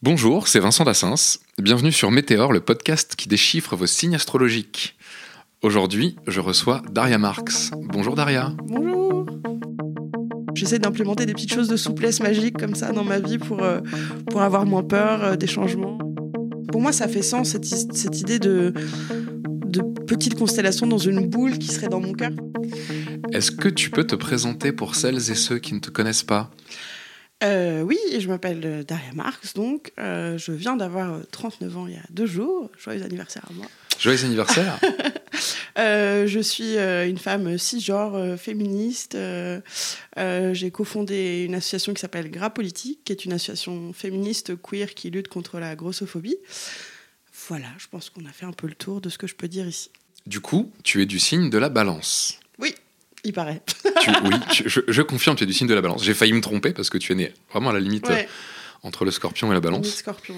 Bonjour, c'est Vincent Dassens. Bienvenue sur Météor, le podcast qui déchiffre vos signes astrologiques. Aujourd'hui, je reçois Daria Marx. Bonjour Daria. Bonjour. J'essaie d'implémenter des petites choses de souplesse magique comme ça dans ma vie pour, euh, pour avoir moins peur euh, des changements. Pour moi, ça fait sens cette, cette idée de, de petite constellation dans une boule qui serait dans mon cœur. Est-ce que tu peux te présenter pour celles et ceux qui ne te connaissent pas? Euh, oui, je m'appelle euh, Daria Marx, donc euh, je viens d'avoir 39 ans il y a deux jours. Joyeux anniversaire à moi. Joyeux anniversaire Je suis une femme cisgenre, féministe. J'ai cofondé une association qui s'appelle Gras Politique, qui est une association féministe queer qui lutte contre la grossophobie. Voilà, je pense qu'on a fait un peu le tour de ce que je peux dire ici. Du coup, tu es du signe de la balance. Oui, il paraît. oui, je, je, confirme, tu es du signe de la balance. J'ai failli me tromper parce que tu es né vraiment à la limite entre le scorpion et la balance. Scorpion,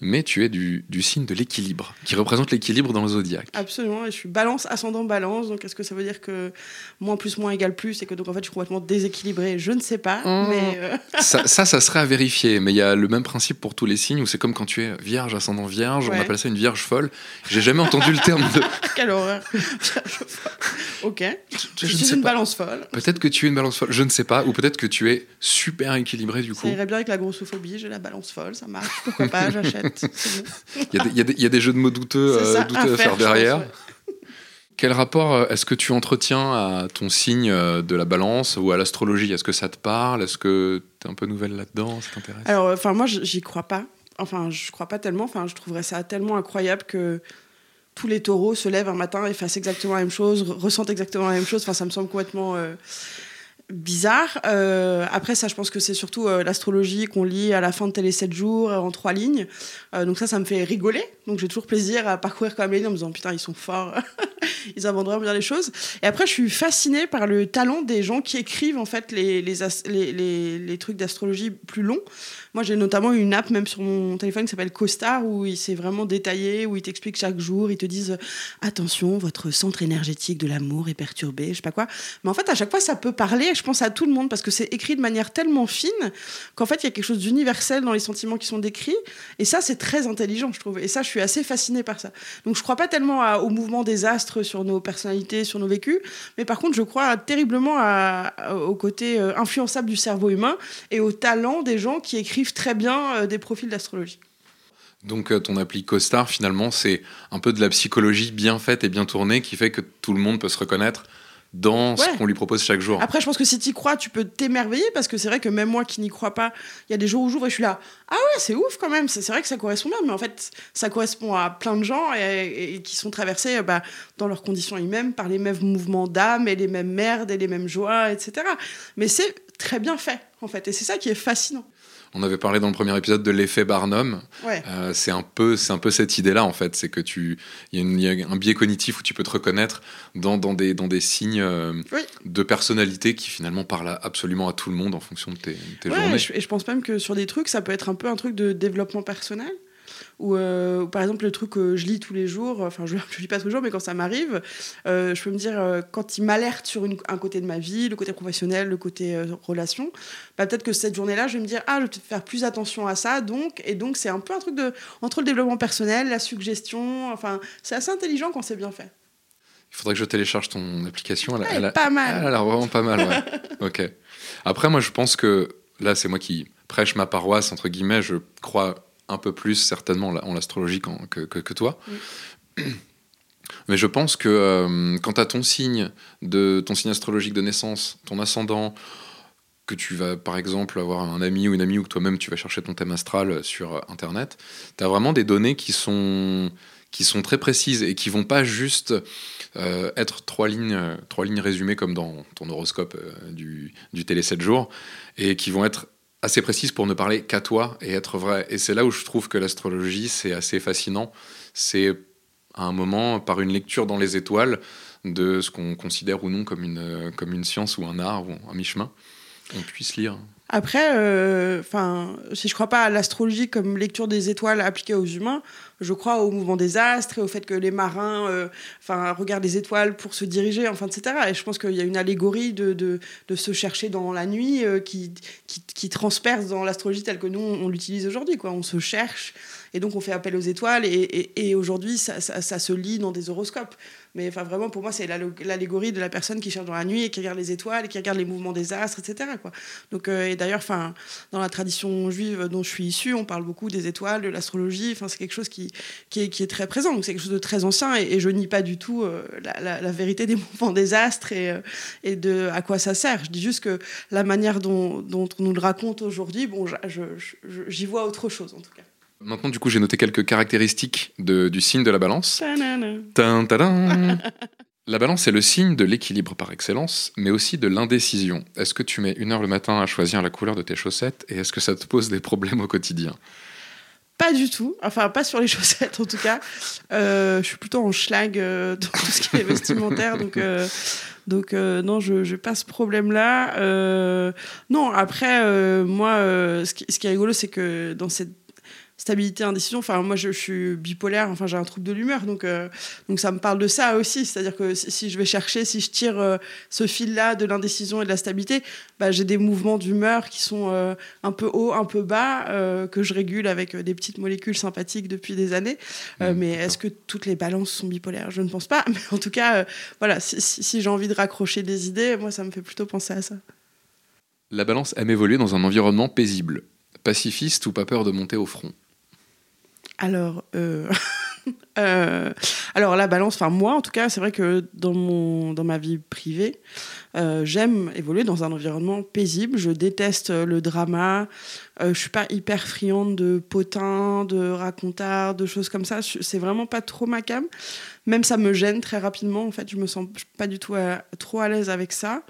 Mais tu es du, du signe de l'équilibre, qui représente l'équilibre dans le zodiaque. Absolument, et je suis balance, ascendant balance, donc est-ce que ça veut dire que moins plus moins égale plus, et que donc en fait je suis complètement déséquilibré Je ne sais pas, mmh. mais... Euh, ça, ça, ça, serait à vérifier, mais il y a le même principe pour tous les signes, où c'est comme quand tu es vierge, ascendant vierge, on appelle ça une vierge folle. J'ai jamais entendu le terme de... Quelle horreur Ok, je, je, suis une balance folle. Peut-être que tu es une balance folle, je ne sais pas, ou peut-être que tu es super équilibré du coup. Ça irait bien avec la grossophobie, j'ai la balance folle, ça marche, pourquoi pas, j'achète. Il y, y, a des jeux de mots douteux, euh, douteux à, faire, derrière. Quel rapport euh, est-ce que tu entretiens à ton signe euh, de la balance ou à l'astrologie? Est-ce que ça te parle? Est-ce que tu es un peu nouvelle là-dedans? Ça t'intéresse? Alors, enfin, moi, j'y crois pas. Enfin, je crois pas tellement. Enfin, je trouverais ça tellement incroyable que tous les taureaux se lèvent un matin et fassent exactement la même chose, ressentent exactement la même chose. Enfin, ça me semble complètement bizarre. Euh, après, ça, je pense que c'est surtout euh, l'astrologie qu'on lit à la fin de Télé 7 jours, euh, en trois lignes. donc ça, ça me fait rigoler. Donc j'ai toujours plaisir à parcourir quand même les lignes en me disant, putain, ils sont forts, ils inventent vraiment bien les choses. Et après, je suis fascinée par le talent des gens qui écrivent, en fait, les, les, trucs d'astrologie plus longs. Moi, j'ai notamment une app, même sur mon téléphone, qui s'appelle CoStar, où il s'est vraiment détaillé, où ils t'expliquent chaque jour, ils te disent, attention, votre centre énergétique de l'amour est perturbé, je sais pas quoi. Mais en fait, à chaque fois, ça peut parler je pense à tout le monde parce que c'est écrit de manière tellement fine qu'en fait, il y a quelque chose d'universel dans les sentiments qui sont décrits. Et ça, c'est très intelligent, je trouve. Et ça, je suis assez fascinée par ça. Donc, je crois pas tellement au mouvement des astres sur nos personnalités, sur nos vécus. Mais par contre, je crois terriblement au côté euh, influençable du cerveau humain et au talent des gens qui écrivent très bien euh, des profils d'astrologie. Donc euh, ton appli CoStar, finalement, c'est un peu de la psychologie bien faite et bien tournée qui fait que tout le monde peut se reconnaître dans ce qu'on lui propose chaque jour. Après, je pense que si tu y crois, tu peux t'émerveiller parce que c'est vrai que même moi qui n'y crois pas, il y a des jours où j'ouvre et je suis là, ah ouais, c'est ouf quand même, c'est vrai que ça correspond bien, mais en fait, ça correspond à plein de gens et, qui sont traversés bah, dans leurs conditions eux-mêmes par les mêmes mouvements d'âme et les mêmes merdes et les mêmes joies, etc. Mais c'est très bien fait, en fait, et c'est ça qui est fascinant. On avait parlé dans le premier épisode de l'effet Barnum. Euh, c'est un peu, c'est un peu cette idée-là en fait, c'est que tu, il y, a un biais cognitif où tu peux te reconnaître dans, dans des, dans des signes euh, de personnalité qui finalement parlent absolument à tout le monde en fonction de tes, journées. et je pense même que sur des trucs, ça peut être un peu un truc de développement personnel. Euh, ou par exemple le truc que je lis tous les jours, enfin je, ne lis pas tous les jours, mais quand ça m'arrive, euh, je peux me dire euh, quand il m'alerte sur un côté de ma vie, le côté professionnel, le côté relation, bah, peut-être que cette journée-là, je vais me dire ah je vais faire plus attention à ça, donc et donc c'est un peu un truc de entre le développement personnel, la suggestion, enfin c'est assez intelligent quand c'est bien fait. Il faudrait que je télécharge ton application. Elle, elle, pas mal. Elle a l'air vraiment pas mal. Ouais. ok. Après, moi, je pense que là, c'est moi qui prêche ma paroisse entre guillemets. Je crois un peu plus certainement en l'astrologie que, que, toi. Mais je pense que euh, quand tu as ton signe, de, ton signe astrologique de naissance, ton ascendant, que tu vas par exemple avoir un ami ou une amie ou que toi-même tu vas chercher ton thème astral sur Internet, tu as vraiment des données qui sont, qui sont très précises et qui vont pas juste euh, être trois lignes, trois lignes résumées comme dans ton horoscope euh, du, du télé 7 jours, et qui vont être assez précise pour ne parler qu'à toi et être vrai. Et c'est là où je trouve que l'astrologie, c'est assez fascinant. C'est à un moment, par une lecture dans les étoiles, de ce qu'on considère ou non comme une, comme une science ou un art ou un mi-chemin, on puisse lire. Après, enfin, si je crois pas à l'astrologie comme lecture des étoiles appliquée aux humains, je crois au mouvement des astres et au fait que les marins euh, enfin, regardent les étoiles pour se diriger, enfin, etc. Et je pense qu'il y a une allégorie de, de, de, se chercher dans la nuit euh, qui, qui, qui, transperce dans l'astrologie telle que nous, on, l'utilise aujourd'hui. Quoi. On se cherche et donc on fait appel aux étoiles et, et, et aujourd'hui, ça, se lit dans des horoscopes. Mais enfin, vraiment, pour moi, c'est l'allégorie de la personne qui cherche dans la nuit et qui regarde les étoiles et qui regarde les mouvements des astres, etc. Donc, euh, et d'ailleurs, dans la tradition juive dont je suis issue, on parle beaucoup des étoiles, de l'astrologie. C'est quelque chose qui, est, très présent. C'est quelque chose de très ancien et, je nie pas du tout euh, la, vérité des mouvements des astres et, euh, et de à quoi ça sert. Je dis juste que la manière dont, dont on nous le raconte aujourd'hui, bon, j'y vois autre chose en tout cas. Maintenant, du coup, j'ai noté quelques caractéristiques de, du signe de la balance. la balance est le signe de l'équilibre par excellence, mais aussi de l'indécision. Est-ce que tu mets une heure le matin à choisir la couleur de tes chaussettes et est-ce que ça te pose des problèmes au quotidien? Pas du tout, enfin pas sur les chaussettes en tout cas. Euh, je suis plutôt en schlag euh, dans tout ce qui est vestimentaire, donc euh, donc non, je n'ai pas ce problème-là. non, après moi, ce qui, ce qui est rigolo, c'est que dans cette stabilité, indécision. Enfin, moi, je, suis bipolaire, enfin, j'ai un trouble de l'humeur, donc, euh, donc ça me parle de ça aussi. C'est-à-dire que si, je vais chercher, si je tire euh, ce fil-là de l'indécision et de la stabilité, bah, j'ai des mouvements d'humeur qui sont euh, un peu haut, un peu bas, que je régule avec des petites molécules sympathiques depuis des années. Mmh, mais est-ce que toutes les balances sont bipolaires? Je ne pense pas. Mais en tout cas, voilà, si, si j'ai envie de raccrocher des idées, moi, ça me fait plutôt penser à ça. La balance aime évoluer dans un environnement paisible. Pacifiste ou pas peur de monter au front? Alors, euh, euh, alors la balance, enfin moi en tout cas, c'est vrai que dans, mon, dans ma vie privée, euh, j'aime évoluer dans un environnement paisible. Je déteste le drama. je suis pas hyper friande de potins, de racontars, de choses comme ça. C'est vraiment pas trop ma cam. Même ça me gêne très rapidement. En fait, je me sens pas du tout trop à l'aise avec ça.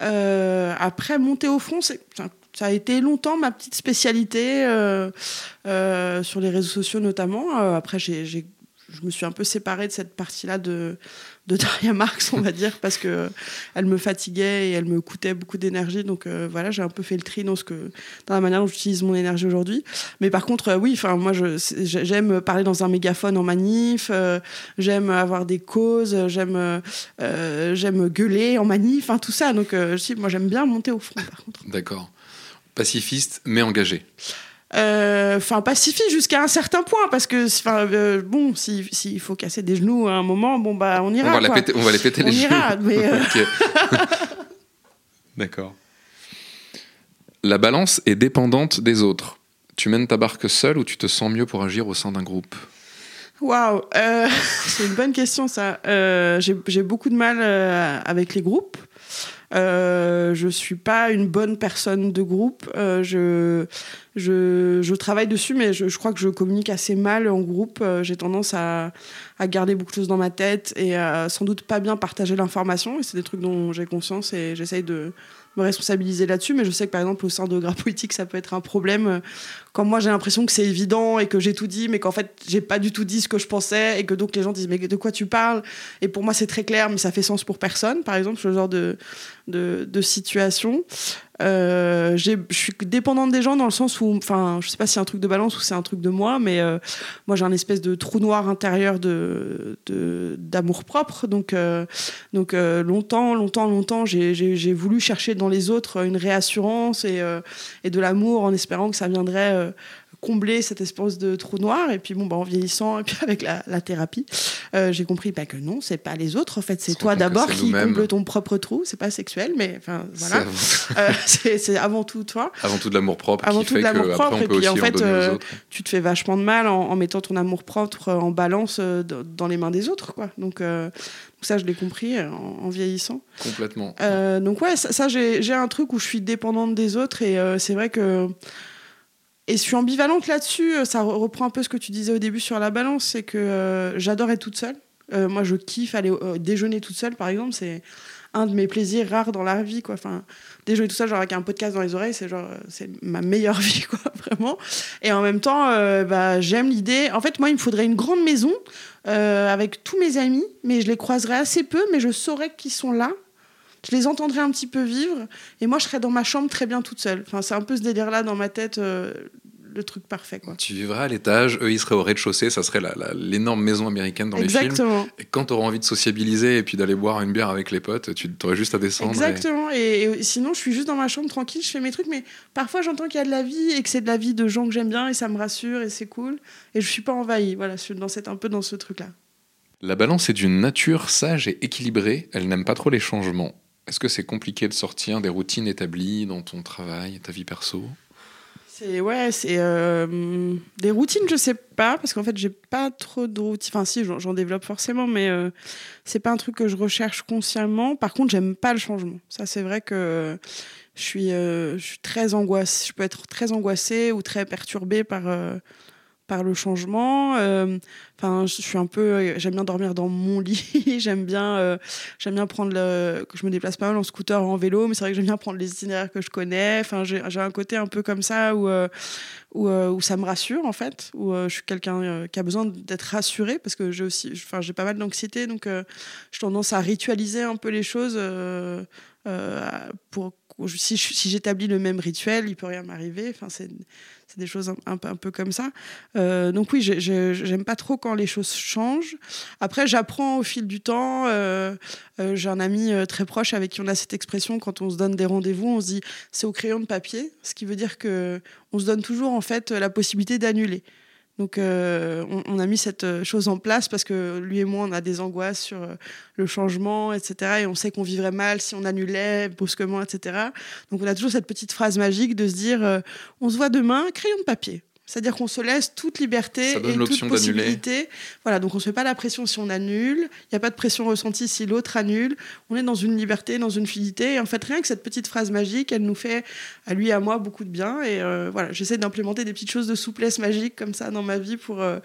après, monter au front, c'est ça a été longtemps ma petite spécialité euh, euh, sur les réseaux sociaux notamment. Euh, après, j'ai, je me suis un peu séparée de cette partie-là de, de Daria Marx, on va dire, parce que elle me fatiguait et elle me coûtait beaucoup d'énergie. Donc voilà, j'ai un peu fait le tri dans, ce que, dans la manière dont j'utilise mon énergie aujourd'hui. Mais par contre, oui, enfin moi, je, j'aime parler dans un mégaphone en manif, j'aime avoir des causes, j'aime, j'aime gueuler en manif, enfin tout ça. Donc moi, j'aime bien monter au front, par contre. D'accord. Pacifiste, mais engagé. Euh, enfin, pacifiste jusqu'à un certain point, parce que, euh, bon, s'il faut casser des genoux à un moment, bon, bah, on ira. On va, Péter, on va les péter les genoux. Ira, mais. Euh, D'accord. La balance est dépendante des autres. Tu mènes ta barque seule ou tu te sens mieux pour agir au sein d'un groupe? Waouh, c'est une bonne question ça. J'ai beaucoup de mal avec les groupes. Euh, je suis pas une bonne personne de groupe. Euh, je, je, je, travaille dessus, mais je, je, crois que je communique assez mal en groupe. Euh, j'ai tendance à, à, garder beaucoup de choses dans ma tête et à sans doute pas bien partager l'information. Et c'est des trucs dont j'ai conscience et j'essaye de me responsabiliser là-dessus, mais je sais que par exemple au sein de Gras Politique, ça peut être un problème euh, quand moi j'ai l'impression que c'est évident et que j'ai tout dit, mais qu'en fait j'ai pas du tout dit ce que je pensais et que donc les gens disent mais de quoi tu parles? Et pour moi c'est très clair, mais ça fait sens pour personne, par exemple, ce genre de, de, de situation. Euh, je suis dépendante des gens dans le sens où, enfin, je sais pas si c'est un truc de balance ou c'est un truc de moi, mais euh, moi j'ai un espèce de trou noir intérieur de d'amour propre. Donc, euh, donc longtemps, longtemps, longtemps, j'ai voulu chercher dans les autres une réassurance et, et de l'amour en espérant que ça viendrait combler cette espèce de trou noir. Et puis, bon, bah, en vieillissant, et puis avec la, thérapie, euh, j'ai compris bah, que non, c'est pas les autres. En fait, c'est toi d'abord qui comble ton propre trou. C'est pas sexuel, mais enfin, voilà. C'est avant... Euh, tout toi. Avant tout de l'amour propre. Avant tout de l'amour propre. et puis, en fait, euh, tu te fais vachement de mal en, mettant ton amour propre en balance dans les mains des autres, quoi. Donc, ça, je l'ai compris en, vieillissant. Complètement. donc, ouais, ça, ça j'ai un truc où je suis dépendante des autres et c'est vrai que et je suis ambivalente là-dessus. Euh, ça reprend un peu ce que tu disais au début sur la balance, c'est que euh, j'adore être toute seule. Euh, moi, je kiffe aller déjeuner toute seule, par exemple. C'est un de mes plaisirs rares dans la vie, quoi. Enfin, déjeuner tout seul, genre avec un podcast dans les oreilles, c'est genre, c'est ma meilleure vie, quoi, vraiment. Et en même temps, bah, j'aime l'idée. En fait, moi, il me faudrait une grande maison avec tous mes amis, mais je les croiserais assez peu, mais je saurais qu'ils sont là je les entendrais un petit peu vivre, et moi, je serais dans ma chambre très bien toute seule. Enfin, c'est un peu ce délire-là dans ma tête. euh, le truc parfait quoi. Tu vivrais à l'étage, eux ils seraient au rez-de-chaussée, ça serait l'énorme maison américaine dans les films. Exactement. Et quand tu auras envie de sociabiliser et puis d'aller boire une bière avec les potes, tu aurais juste à descendre. et- Exactement. Et, et sinon, je suis juste dans ma chambre tranquille, je fais mes trucs, mais parfois j'entends qu'il y a de la vie et que c'est de la vie de gens que j'aime bien et ça me rassure et c'est cool. Et je suis pas envahie. Voilà, je suis dans cette, un peu dans ce truc-là. La balance est d'une nature sage et équilibrée, elle n'aime pas trop les changements. Est-ce que c'est compliqué de sortir des routines établies dans ton travail, ta vie perso? C'est ouais, c'est euh, des routines, je sais pas, parce qu'en fait, j'ai pas trop de routines. Enfin, si, j'en développe forcément, mais euh, c'est pas un truc que je recherche consciemment. Par contre, j'aime pas le changement. Ça, c'est vrai que je suis, euh, je suis très angoissée. Je peux être très angoissée ou très perturbée par. Euh, par le changement, Euh, enfin, je suis un peu, j'aime bien dormir dans mon lit, j'aime bien, euh, j'aime bien prendre le, je me déplace pas mal en scooter, en vélo, mais c'est vrai que j'aime bien prendre les itinéraires que je connais. Enfin, j'ai un côté un peu comme ça où, euh, où, euh, où ça me rassure en fait, où euh, je suis quelqu'un euh, qui a besoin d'être rassuré parce que j'ai aussi, enfin, j'ai pas mal d'anxiété, donc euh, j'ai tendance à ritualiser un peu les choses euh, euh, pour si, j'établis le même rituel, il peut rien m'arriver. Enfin, c'est des choses un, peu- comme ça. Euh, donc oui, j'ai- j'ai- j'aime pas trop quand les choses changent. Après, j'apprends au fil du temps. euh, euh, j'ai un ami très proche avec qui on a cette expression quand on se donne des rendez-vous, on se dit c'est au crayon de papier, ce qui veut dire que on se donne toujours en fait la possibilité d'annuler. Donc euh, on, a mis cette euh, chose en place parce que lui et moi on a des angoisses sur euh, le changement, etc. Et on sait qu'on vivrait mal si on annulait brusquement, etc. Donc on a toujours cette petite phrase magique de se dire on se voit demain, crayon de papier. C'est-à-dire qu'on se laisse toute liberté et toute possibilité. Voilà, donc on se fait pas la pression si on annule. Il n'y a pas de pression ressentie si l'autre annule. On est dans une liberté, dans une fluidité. Et en fait, rien que cette petite phrase magique, elle nous fait, à lui et à moi, beaucoup de bien. Et euh, voilà, j'essaie d'implémenter des petites choses de souplesse magique comme ça dans ma vie pour, euh,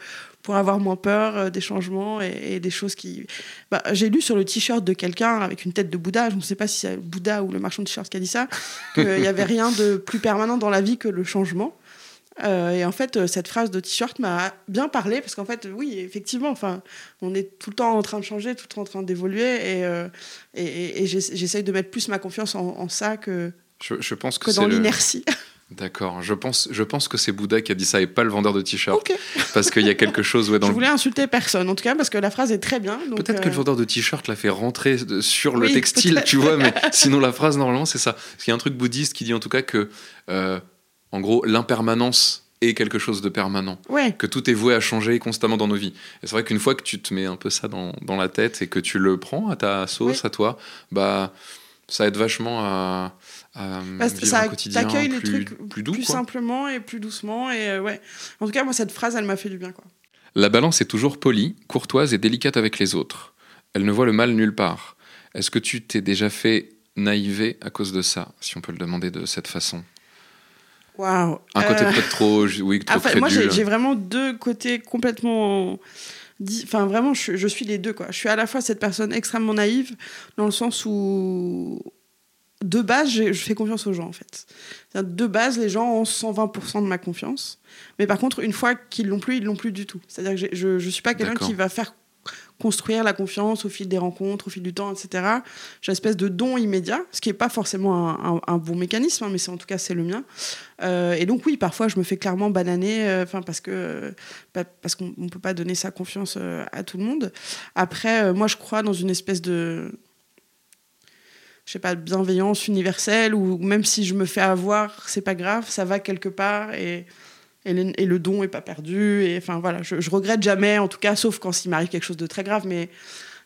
pour avoir moins peur euh, des changements et, et des choses qui. Bah, J'ai lu sur le t-shirt de quelqu'un avec une tête de Bouddha, je ne sais pas si c'est Bouddha ou le marchand de t-shirts qui a dit ça, qu'il n'y avait rien de plus permanent dans la vie que le changement. Euh, et en fait, euh, cette phrase de t-shirt m'a bien parlé parce qu'en fait, oui, effectivement, enfin, on est tout le temps en train de changer, tout le temps en train d'évoluer, et, euh, et, et- j'essaye de mettre plus ma confiance en, en ça que, je, je pense que, dans le... l'inertie. D'accord, je pense, je pense que c'est Bouddha qui a dit ça et pas le vendeur de t-shirts. ok. Parce qu'il y a quelque chose ouais, dans Je le voulais insulter personne, en tout cas, parce que la phrase est très bien. Peut-être que euh, le vendeur de t-shirt l'a fait rentrer sur le Oui, textile, tu vois, mais sinon la phrase normalement c'est ça. Parce qu'il y a un truc bouddhiste qui dit en tout cas que, euh, en gros, l'impermanence est quelque chose de permanent. Ouais, Que tout est voué à changer constamment dans nos vies. Et c'est vrai qu'une fois que tu te mets un peu ça dans, dans la tête et que tu le prends à ta sauce, à toi, bah ça aide vachement à, à Bah, vivre ça un quotidien les plus, trucs plus doux. plus quoi. simplement et plus doucement. Et euh, ouais. En tout cas, moi, cette phrase, elle m'a fait du bien. Quoi. La balance est toujours polie, courtoise et délicate avec les autres. Elle ne voit le mal nulle part. Est-ce que tu t'es déjà fait naïver à cause de ça, si on peut le demander de cette façon? Waouh. Un côté Euh, peut-être trop, oui, trop Enfin, moi, j'ai vraiment deux côtés complètement. Enfin, vraiment, je, je suis les deux. Quoi. Je suis à la fois cette personne extrêmement naïve, dans le sens où, de base, je fais confiance aux gens, en fait. De base, les gens ont 120% de ma confiance. Mais par contre, une fois qu'ils l'ont plus, ils l'ont plus du tout. C'est-à-dire que je ne suis pas quelqu'un qui va faire construire la confiance au fil des rencontres, au fil du temps, etc. J'ai une espèce de don immédiat, ce qui n'est pas forcément un, bon mécanisme, hein, mais c'est en tout cas c'est le mien. Euh, et donc oui, parfois je me fais clairement bananer, euh, enfin parce que euh, pa- parce qu'on ne peut pas donner sa confiance à tout le monde. Après, moi je crois dans une espèce de je sais pas, bienveillance universelle où même si je me fais avoir, c'est pas grave, ça va quelque part et, et, le, et le don est pas perdu. Et enfin voilà, je, je regrette jamais, en tout cas, sauf quand il m'arrive quelque chose de très grave, mais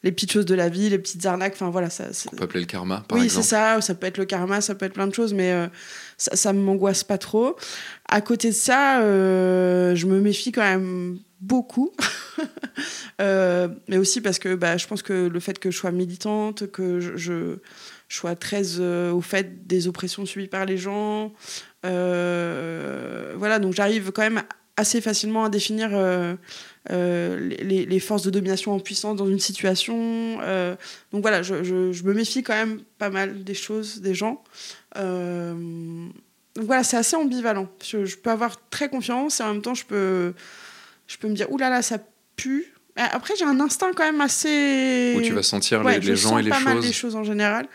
les petites choses de la vie, les petites arnaques, enfin voilà, ça. c'est- On peut appeler le karma, par oui, c'est exemple. ça. Ça peut être le karma, ça peut être plein de choses, mais euh, ça, ça m'angoisse pas trop. À côté de ça, euh, je me méfie quand même beaucoup. Euh, mais aussi parce que bah, je pense que le fait que je sois militante, que je, je, je sois très au fait des oppressions subies par les gens, voilà, donc j'arrive quand même assez facilement à définir euh, euh, les, les forces de domination en puissance dans une situation. euh, donc voilà, je, je- je me méfie quand même pas mal des choses, des gens. Euh, donc voilà, c'est assez ambivalent. Je, je peux avoir très confiance et en même temps, je peux, je peux me dire, oulala, là là, ça pue. Après, j'ai un instinct quand même assez. Où tu vas sentir Ouais, les, je les gens et les pas mal choses. les choses en général.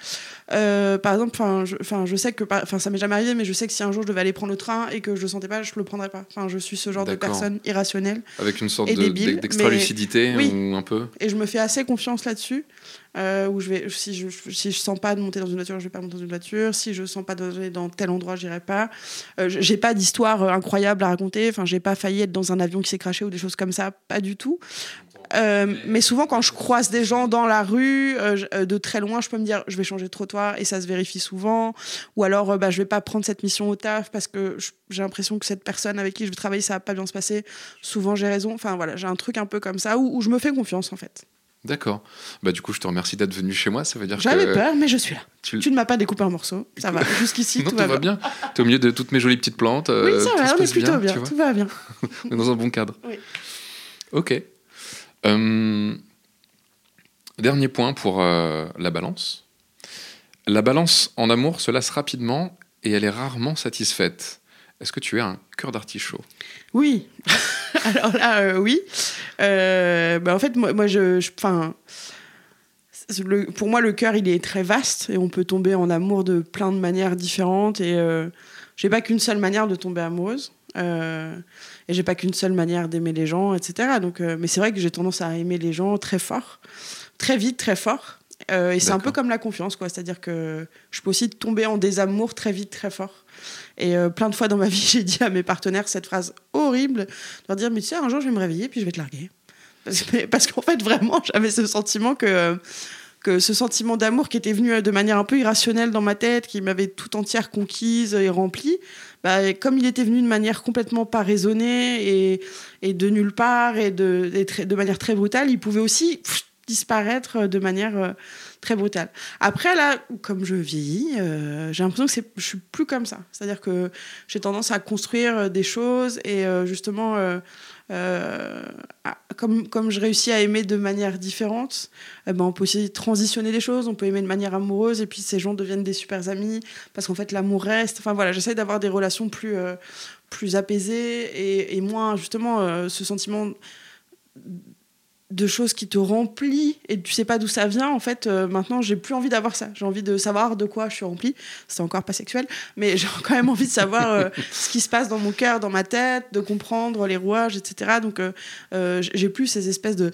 Euh, par exemple, enfin, je, sais que, enfin, ça m'est jamais arrivé, mais je sais que si un jour je devais aller prendre le train et que je le sentais pas, je le prendrais pas. Enfin, je suis ce genre de personne irrationnelle. Avec une sorte d'extra lucidité ou un peu? Et je me fais assez confiance là-dessus. Euh, où je vais, si je, si je sens pas de monter dans une voiture, je vais pas monter dans une voiture. Si je sens pas d'aller dans tel endroit, j'irai pas. Euh, j'ai pas d'histoire euh, incroyable à raconter. Enfin, j'ai pas failli être dans un avion qui s'est craché ou des choses comme ça, pas du tout. Euh, mais souvent, quand je croise des gens dans la rue, de très loin, je peux me dire, je vais changer de trottoir et ça se vérifie souvent. Ou alors, bah, je vais pas prendre cette mission au taf parce que j'ai l'impression que cette personne avec qui je vais travailler, ça va pas bien se passer. Souvent, j'ai raison. Enfin, voilà, j'ai un truc un peu comme ça où, où je me fais confiance, en fait. D'accord. Bah, du coup, je te remercie d'être venu chez moi. Ça veut dire J'avais peur, mais je suis là. Tu, ne m'as pas découpé un morceau. Ça va. Jusqu'ici, tout, va, va bien. Tu es au milieu de toutes mes jolies petites plantes. Oui, ça va. On est plutôt bien. tout va bien. on est dans un bon cadre. Oui. Ok. Euh, dernier point pour euh, la balance. La balance en amour se lasse rapidement et elle est rarement satisfaite. Est-ce que tu as un cœur d'artichaut? Oui. Alors là, euh, oui. Bah, en fait, moi, je, enfin, pour moi, le cœur, il est très vaste et on peut tomber en amour de plein de manières différentes. Et euh, j'ai pas qu'une seule manière de tomber amoureuse. Euh, et j'ai pas qu'une seule manière d'aimer les gens, etc. Donc, mais c'est vrai que j'ai tendance à aimer les gens très fort, très vite, très fort. et c'est un peu comme la confiance, quoi. C'est-à-dire que je peux aussi tomber en désamour très vite, très fort. Et euh, plein de fois dans ma vie, j'ai dit à mes partenaires cette phrase horrible, de leur dire, mais tu sais, un jour, je vais me réveiller, puis je vais te larguer. Parce, qu'en fait, vraiment, j'avais ce sentiment que, que ce sentiment d'amour qui était venu de manière un peu irrationnelle dans ma tête, qui m'avait tout entière conquise et remplie, bah, comme il était venu de manière complètement pas raisonnée et, et de nulle part et de, de manière très brutale, il pouvait aussi disparaître de manière euh, très brutale. Après, là, comme je vieillis, euh, j'ai l'impression que je suis plus comme ça. C'est-à-dire que j'ai tendance à construire euh, des choses et justement, comme, comme je réussis à aimer de manière différente, eh ben, on peut aussi transitionner des choses, on peut aimer de manière amoureuse et puis ces gens deviennent des super amis parce qu'en fait, l'amour reste. Enfin voilà, j'essaie d'avoir des relations plus, plus apaisées et, et moins justement ce sentiment de choses qui te remplissent et tu sais pas d'où ça vient en fait euh, maintenant j'ai plus envie d'avoir ça j'ai envie de savoir de quoi je suis remplie c'est encore pas sexuel mais j'ai quand même envie de savoir euh, ce qui se passe dans mon cœur dans ma tête de comprendre les rouages etc donc euh, j'ai plus ces espèces de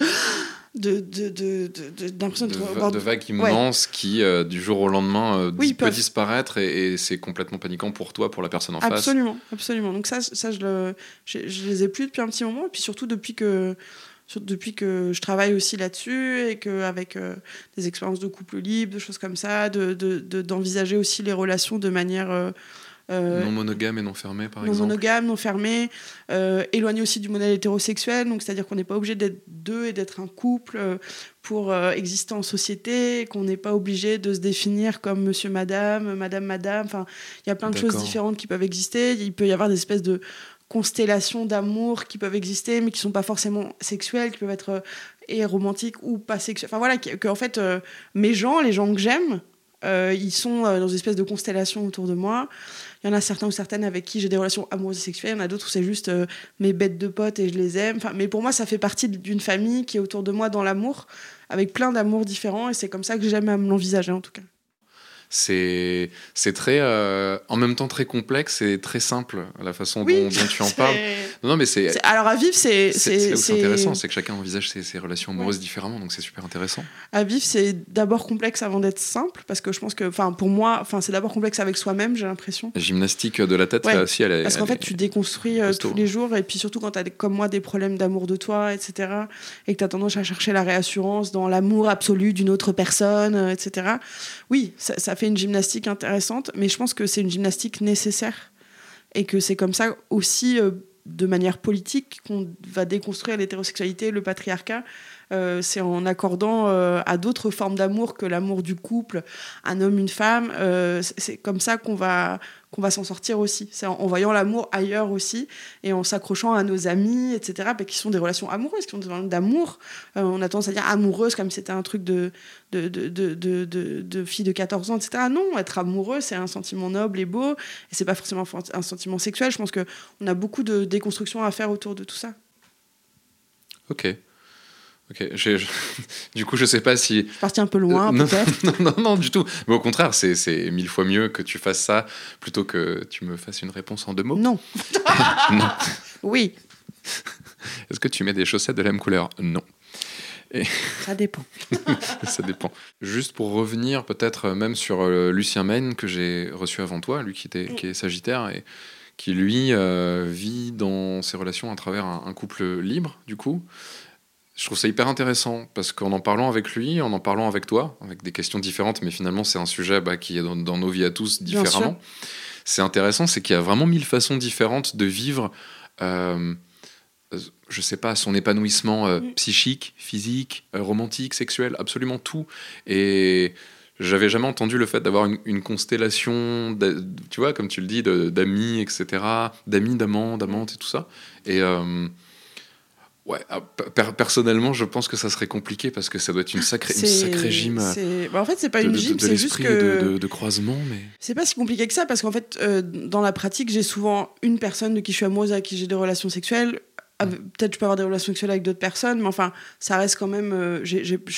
de, de, de, d'impression de, de, de, vagues immenses qui, du jour au lendemain, peut disparaître et, c'est complètement paniquant pour toi, pour la personne en face. Absolument, absolument. Donc ça, ça je, le, je, je, les ai plus depuis un petit moment. Et puis surtout depuis que depuis que je travaille aussi là-dessus et qu'avec euh, des expériences de couple libre, de choses comme ça, d'envisager de, aussi les relations de manière... Euh, euh, non monogame et non fermée, par exemple. Non monogame, non fermée, éloigné aussi du modèle hétérosexuel, donc c'est-à-dire qu'on n'est pas obligé d'être deux et d'être un couple pour exister en société, qu'on n'est pas obligé de se définir comme monsieur, madame, madame, madame. Enfin, il y a plein de choses différentes qui peuvent exister. Il peut y avoir des espèces de constellations d'amour qui peuvent exister, mais qui sont pas forcément sexuelles, qui peuvent être euh, et romantiques ou pas sexuelles. Enfin voilà, que, en fait, euh, mes gens, les gens que j'aime, euh, ils sont dans une espèce de constellation autour de moi. Il y en a certains ou certaines avec qui j'ai des relations amoureuses et sexuelles. Il y en a d'autres où c'est juste mes bêtes de potes et je les aime. Enfin, mais pour moi, ça fait partie d'une famille qui est autour de moi dans l'amour, avec plein d'amours différents. Et c'est comme ça que j'aime à me l'envisager en tout cas c'est c'est très euh, en même temps très complexe et très simple la façon dont, tu en parles. Non, mais c'est alors à vivre c'est c'est intéressant c'est que chacun envisage ses, relations amoureuses différemment donc c'est super intéressant. À vivre c'est d'abord complexe avant d'être simple parce que je pense que enfin pour moi enfin c'est d'abord complexe avec soi-même j'ai l'impression. La gymnastique de la tête aussi elle est parce qu'en fait tu déconstruis euh, tous les jours et puis surtout quand tu as comme moi des problèmes d'amour de toi etc et que tu as tendance à chercher la réassurance dans l'amour absolu d'une autre personne euh, etc oui ça, ça fait une gymnastique intéressante, mais je pense que c'est une gymnastique nécessaire et que c'est comme ça aussi, euh, de manière politique, qu'on va déconstruire l'hétérosexualité, le patriarcat. Euh, c'est en accordant euh, à d'autres formes d'amour que l'amour du couple, un homme, une femme. c'est comme ça qu'on va qu'on va s'en sortir aussi. C'est en, voyant l'amour ailleurs aussi et en s'accrochant à nos amis, etc., bah, qui sont des relations amoureuses, qui ont des d'amour. Euh, on a tendance à dire amoureuse comme c'était un truc de de, de, de, de, fille de 14 ans, etc. Non, être amoureux, c'est un sentiment noble et beau, et c'est pas forcément un sentiment sexuel. Je pense qu'on a beaucoup de déconstruction à faire autour de tout ça. Ok. Ok, j'ai- je- du coup, je sais pas si. Je suis partie un peu loin, Euh, peut-être. non, non, non, du tout. Mais au contraire, c'est mille fois mieux que tu fasses ça plutôt que tu me fasses une réponse en deux mots. Non. Non. Oui, Est-ce que tu mets des chaussettes de la même couleur? Non. ça dépend. ça dépend. Juste pour revenir peut-être euh, même sur euh, Lucien Maine que j'ai reçu avant toi, lui qui, était, qui est Sagittaire et qui lui euh, vit dans ses relations à travers un, un couple libre du coup. Je trouve ça hyper intéressant parce qu'en en parlant avec lui, en en parlant avec toi, avec des questions différentes, mais finalement c'est un sujet bah, qui est dans, dans nos vies à tous différemment. C'est intéressant, c'est qu'il y a vraiment mille façons différentes de vivre. euh, je sais pas, son épanouissement euh, Mm. psychique, physique, euh, romantique, sexuel, absolument tout. Et j'avais jamais entendu le fait d'avoir une, une constellation, tu vois, comme tu le dis, d'amis, etc., d'amis, d'amants, d'amantes et tout ça. Et euh, ouais, ah, per- personnellement, je pense que ça serait compliqué parce que ça doit être une sacrée, une sacrée gym. euh, bah, en fait, c'est pas de, une gym, c'est juste que. de, de- de croisement, mais C'est pas si compliqué que ça parce qu'en fait, euh, dans la pratique, j'ai souvent une personne de qui je suis amoureuse, avec qui j'ai des relations sexuelles. Avec- Peut-être je peux avoir des relations sexuelles avec d'autres personnes, mais enfin, ça reste quand même. euh,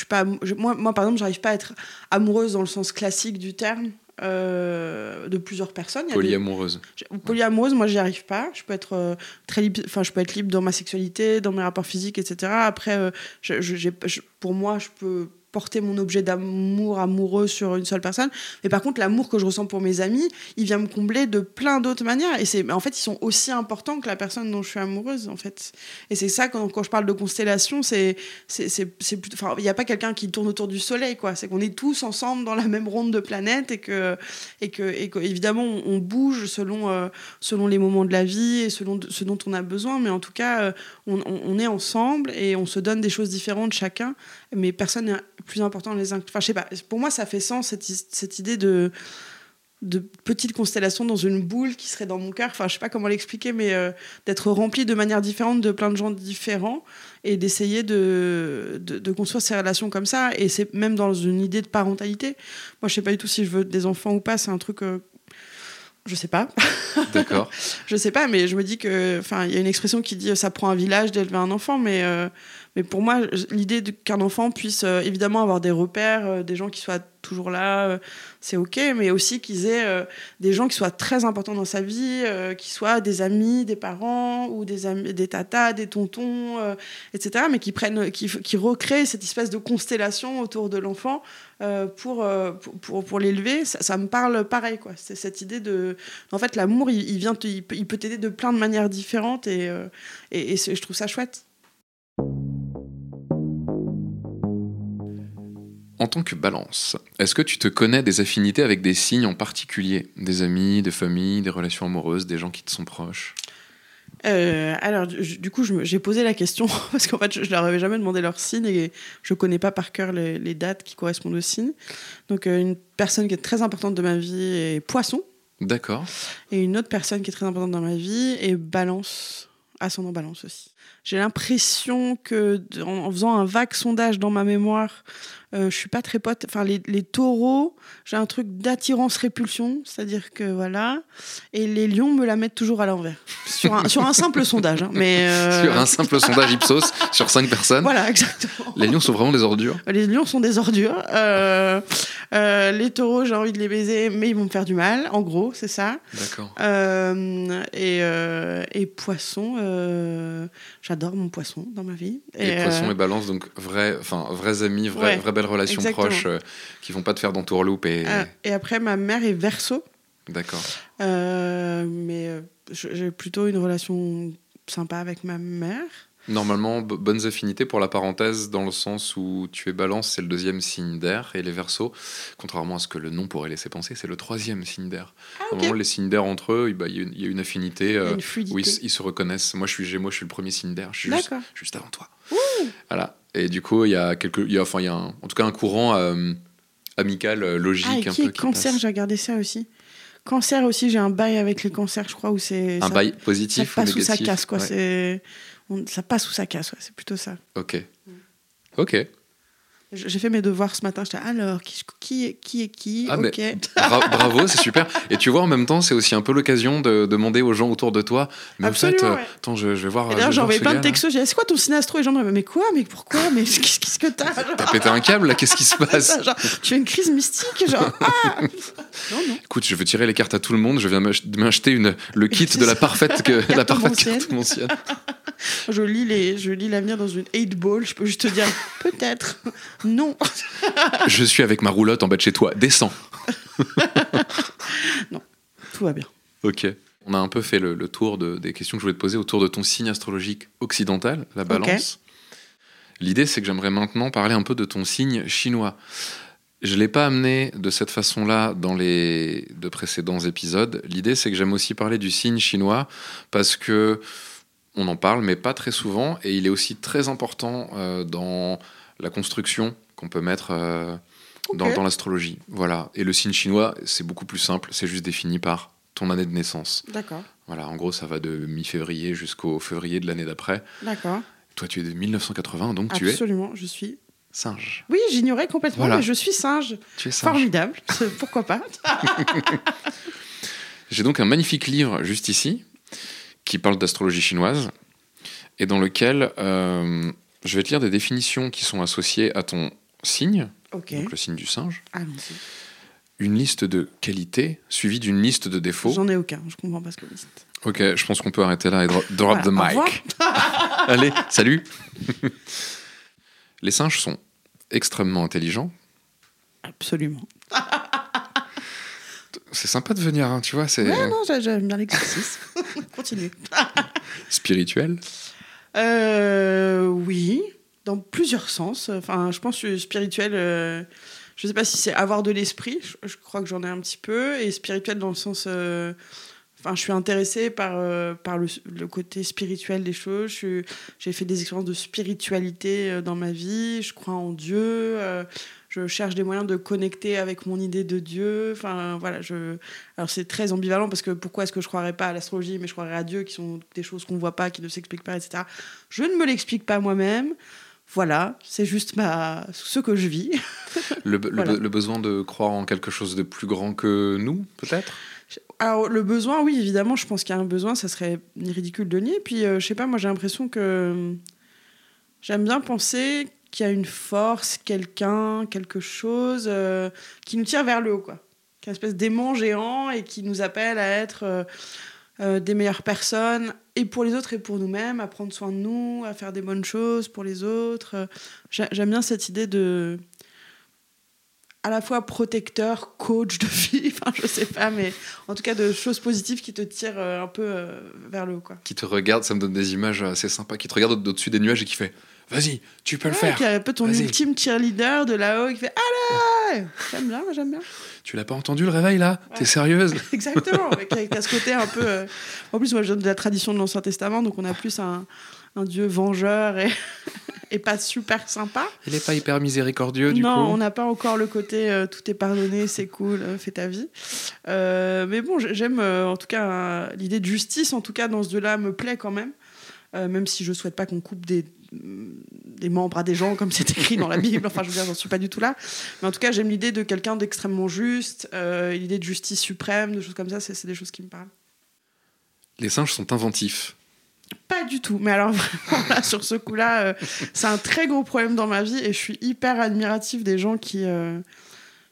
pas, moi, moi, par exemple, j'arrive pas à être amoureuse dans le sens classique du terme euh, de plusieurs personnes. Il y a des- polyamoureuse. Polyamoureuse, moi, j'y arrive pas. Je peux être euh, très libre, enfin, je peux être libre dans ma sexualité, dans mes rapports physiques, etc. Après, euh, je- je- j'ai- je- pour moi, je peux porter mon objet d'amour amoureux sur une seule personne. Mais par contre, l'amour que je ressens pour mes amis, il vient me combler de plein d'autres manières. Et c'est, en fait, ils sont aussi importants que la personne dont je suis amoureuse, en fait. Et c'est ça, quand, quand je parle de constellation, c'est, c'est, c'est, il n'y a pas quelqu'un qui tourne autour du soleil, quoi. C'est qu'on est tous ensemble dans la même ronde de planète et que, et que, et que évidemment, on, bouge selon, euh, selon les moments de la vie et selon ce dont on a besoin. Mais en tout cas, euh, on est ensemble et on se donne des choses différentes chacun. Mais personne n'est plus important les uns. Enfin, je sais pas. Pour moi, ça fait sens cette, cette idée de de petites constellations dans une boule qui serait dans mon cœur. Enfin, je sais pas comment l'expliquer, mais euh, d'être rempli de manière différente de plein de gens différents et d'essayer de, de, de construire ces relations comme ça. Et c'est même dans une idée de parentalité. Moi, je sais pas du tout si je veux des enfants ou pas. C'est un truc. euh, je sais pas. D'accord. Je sais pas, mais je me dis que, enfin, il y a une expression qui dit euh, ça prend un village d'élever un enfant, mais euh, mais pour moi, l'idée qu'un enfant puisse euh, évidemment avoir des repères, euh, des gens qui soient toujours là, euh, c'est ok, mais aussi qu'ils aient des gens qui soient très importants dans sa vie, qui soient des amis, des parents ou des amis, des tatas, des tontons, etc., mais qui prennent, qui, recréent cette espèce de constellation autour de l'enfant pour, pour, pour, l'élever, ça, me parle pareil. quoi. C'est cette idée de. En fait, l'amour, il, il peut t'aider de plein de manières différentes et, et, je trouve ça chouette. En tant que balance, est-ce que tu te connais des affinités avec des signes en particulier? Des amis, des familles, des relations amoureuses, des gens qui te sont proches? Euh, alors, du, du coup, j'ai posé la question parce qu'en fait, je, je leur avais jamais demandé leur signe et je connais pas par cœur les, les dates qui correspondent au signe. Donc, euh, une personne qui est très importante de ma vie est Poisson D'accord. et une autre personne qui est très importante dans ma vie est Balance, ascendant Balance aussi. J'ai l'impression que en, faisant un vague sondage dans ma mémoire, euh, je suis pas très pote. Enfin, les, les taureaux, j'ai un truc d'attirance-répulsion, c'est-à-dire que voilà. Et les lions me la mettent toujours à l'envers. Sur un, sur un simple sondage. hein, mais euh, Sur un simple sondage Ipsos sur 5 personnes, Voilà, exactement. les lions sont vraiment des ordures. Les lions sont des ordures. Euh, euh, les taureaux, j'ai envie de les baiser, mais ils vont me faire du mal. En gros, c'est ça. D'accord. Et, et poisson, euh, j'adore mon poisson dans ma vie. Et, euh, poisson et balance, donc vrais, enfin, vrais amis, vraies, Ouais, belles relations exactement. proches euh, qui vont pas te faire d'entourloupe. Et... euh, et après, ma mère est verso. D'accord. Euh, mais euh, j'ai plutôt une relation sympa avec ma mère. Normalement, bonnes affinités pour la parenthèse, dans le sens où tu es balance, c'est le deuxième signe d'air, et les versos, contrairement à ce que le nom pourrait laisser penser, c'est le troisième signe d'air. Normalement, les signes d'air entre eux, bah, il y, a une- il y a une affinité. A euh, une fluidité. où ils, se reconnaissent. Moi, je suis Gémeaux, je suis le premier signe d'air. Je suis juste, avant toi. Voilà. Et du coup, il y a quelques, y a, enfin, y a un- en tout cas un courant euh, amical, euh, logique, Ah, et un qui peu. est cancer. J'ai regardé ça aussi. Cancer aussi, j'ai un bail avec les cancers, je crois, où c'est. Un ça- bail Ça positif ou passe ou ça casse, quoi. Ouais. C'est. Ça passe ou ça casse, c'est plutôt ça. Ok. Ok. J'ai fait mes devoirs ce matin. J'étais alors, qui, qui, est, qui est qui? Ah. Bra- bravo, c'est super. Et tu vois, en même temps, c'est aussi un peu l'occasion de demander aux gens autour de toi. Mais Absolument, en fait, euh, ouais. attends, je, je vais voir. D'ailleurs, j'ai envoyé plein de textos. J'ai dit, c'est quoi ton synastro Et les gens me mais quoi? Mais pourquoi? Mais qu'est-ce que t'as T'as pété un câble là Qu'est-ce qui se passe? genre, tu as une crise mystique Genre, ah Non, non. Écoute, je veux tirer les cartes à tout le monde. Je viens de m'acheter une le kit de la parfaite que la parfaite carte ancienne. Je lis l'avenir dans une 8 ball. Je peux juste te dire, peut-être. Non. Je suis avec ma roulotte en bas de chez toi. Descends. Tout va bien. Ok. On a un peu fait le, le tour de- des questions que je voulais te poser autour de ton signe astrologique occidental, la balance. L'idée, c'est que j'aimerais maintenant parler un peu de ton signe chinois. Je ne l'ai pas amené de cette façon-là dans les deux précédents épisodes. L'idée, c'est que j'aime aussi parler du signe chinois parce que on en parle, mais pas très souvent, et il est aussi très important euh, dans la construction qu'on peut mettre euh, dans, l'astrologie. Voilà. Et le signe chinois, c'est beaucoup plus simple, c'est juste défini par ton année de naissance. D'accord. Voilà, en gros, ça va de mi-février jusqu'au février de l'année d'après. D'accord. Toi, tu es de 1980, donc tu es Absolument. Je suis. singe. Oui, j'ignorais complètement, Voilà. mais je suis singe. Tu es singe. Formidable. Pourquoi pas J'ai donc un magnifique livre juste ici qui parle d'astrologie chinoise et dans lequel euh, je vais te lire des définitions qui sont associées à ton signe, donc le signe du singe, Allons-y. une liste de qualités suivie d'une liste de défauts. J'en ai aucun. Je comprends pas ce que vous dites. Ok, je pense qu'on peut arrêter là et dro- drop Voilà, the mic. Allez, salut Les singes sont extrêmement intelligents. Absolument. C'est sympa de venir, hein, tu vois, Ouais, non, j'ai- j'aime bien l'exercice. Continue. spirituel. Euh, oui, dans plusieurs sens. Enfin, je pense spirituel, euh, je sais pas si c'est avoir de l'esprit, je, crois que j'en ai un petit peu, et spirituel dans le sens. euh, Enfin, je suis intéressée par, par le, côté spirituel des choses. J'ai fait des expériences de spiritualité dans ma vie. Je crois en Dieu. Je cherche des moyens de connecter avec mon idée de Dieu. Enfin, voilà. Je... Alors, c'est très ambivalent parce que pourquoi est-ce que je croirais pas à l'astrologie, mais je croirais à Dieu, qui sont des choses qu'on voit pas, qui ne s'expliquent pas, etc. Je ne me l'explique pas moi-même. Voilà, c'est juste ma... ce que je vis. Le, be- le Voilà. be- le besoin de croire en quelque chose de plus grand que nous, peut-être? Alors, le besoin, oui, évidemment, je pense qu'il y a un besoin, ça serait ridicule de nier. Puis, euh, je sais pas, moi, j'ai l'impression que j'aime bien penser qu'il y a une force, quelqu'un, quelque chose euh, qui nous tire vers le haut, quoi. Qu'une espèce d'aimant géant et qui nous appelle à être euh, euh, des meilleures personnes, et pour les autres et pour nous-mêmes, à prendre soin de nous, à faire des bonnes choses pour les autres. J'ai- J'aime bien cette idée de à la fois protecteur, coach de vie, enfin je sais pas, mais en tout cas de choses positives qui te tirent un peu vers le haut. Quoi. Qui te regarde, ça me donne des images assez sympas, qui te regarde au- au-dessus des nuages et qui fait Vas-y, tu peux le faire. qui est un peu ton ultime cheerleader de là-haut qui fait Allez J'aime bien, j'aime bien. Tu l'as pas entendu le réveil là? Ouais. T'es sérieuse? Exactement, à ce côté un peu. euh, En plus, moi je viens de la tradition de l'Ancien Testament, donc on a plus un, un dieu vengeur et, et pas super sympa. Il est pas hyper miséricordieux du non, coup on n'a pas encore le côté euh, tout est pardonné, c'est cool, euh, fais ta vie. Mais bon, j'aime en tout cas l'idée de justice, en tout cas dans ce dieu-là, me plaît quand même. Euh, même si je souhaite pas qu'on coupe des, des membres à des gens comme c'est écrit dans la Bible. Enfin, je veux dire, j'en suis pas du tout là. Mais en tout cas, j'aime l'idée de quelqu'un d'extrêmement juste, euh, l'idée de justice suprême, de choses comme ça, c'est des choses qui me parlent. Les singes sont inventifs. Pas du tout. Mais alors, vraiment, là, sur ce coup-là, euh, c'est un très gros problème dans ma vie et je suis hyper admirative des gens qui, euh,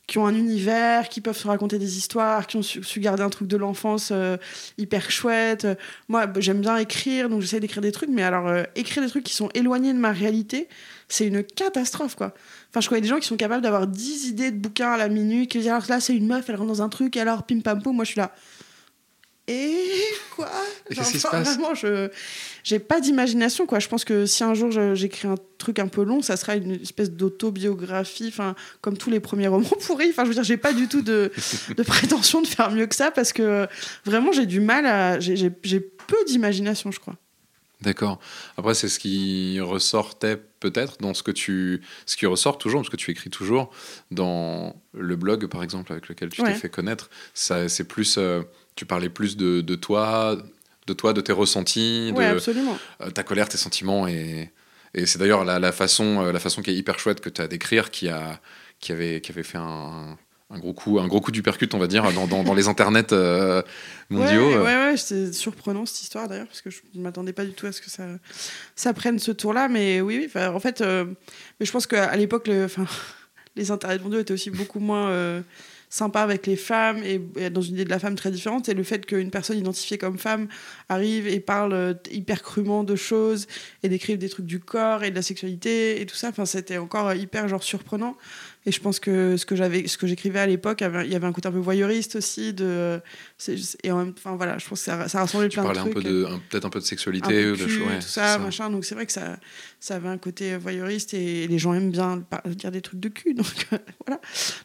qui ont un univers, qui peuvent se raconter des histoires, qui ont su, garder un truc de l'enfance euh, hyper chouette. Euh, Moi, bah, j'aime bien écrire, donc j'essaie d'écrire des trucs, mais alors, euh, écrire des trucs qui sont éloignés de ma réalité, c'est une catastrophe, quoi. Enfin, je connais des gens qui sont capables d'avoir 10 idées de bouquins à la minute, qui disent alors là, c'est une meuf, elle rentre dans un truc, et alors pim pam poum, moi je suis là. Et quoi Et Genre, Vraiment, je j'ai pas d'imagination quoi. Je pense que si un jour j'écris un truc un peu long, ça sera une espèce d'autobiographie, enfin comme tous les premiers romans pourris. Enfin, je veux dire, j'ai pas du tout de, de prétention de faire mieux que ça parce que vraiment j'ai du mal à, j'ai- peu d'imagination, je crois. D'accord. Après, c'est ce qui ressortait peut-être dans ce que tu. Ce qui ressort toujours, parce que tu écris toujours dans le blog, par exemple, avec lequel tu Ouais. t'es fait connaître. Ça, c'est plus. euh, tu parlais plus de, de toi, de toi, de tes ressentis, Ouais, de absolument. euh, ta colère, tes sentiments et, Et c'est d'ailleurs la, la façon, euh, la façon qui est hyper chouette que tu as d'écrire qui, a, qui, avait, qui avait fait un, un gros coup, un gros coup du percute, on va dire, dans, dans, dans les internets euh, mondiaux. Ouais, ouais, ouais, c'était surprenant cette histoire d'ailleurs, parce que je ne m'attendais pas du tout à ce que ça, ça prenne ce tour-là. Mais oui, en fait, euh, mais je pense qu'à l'époque, le, les internets mondiaux étaient aussi beaucoup moins euh, sympas avec les femmes et, dans une idée de la femme très différente. Et le fait qu'une personne identifiée comme femme arrive et parle euh, hyper crûment de choses et décrive des trucs du corps et de la sexualité et tout ça, c'était encore hyper genre surprenant. Et je pense que ce que j'avais, ce que j'écrivais à l'époque, il y avait un côté un peu voyeuriste aussi de, et en même, enfin voilà, je pense que ça, ça rassemblait Tu plein de parlais un trucs. peu de, un- peut-être un peu de sexualité peu de cul, choses. ouais, tout ça, machin. Donc c'est vrai que ça, ça avait un côté voyeuriste et les gens aiment bien dire des trucs de cul. Donc voilà.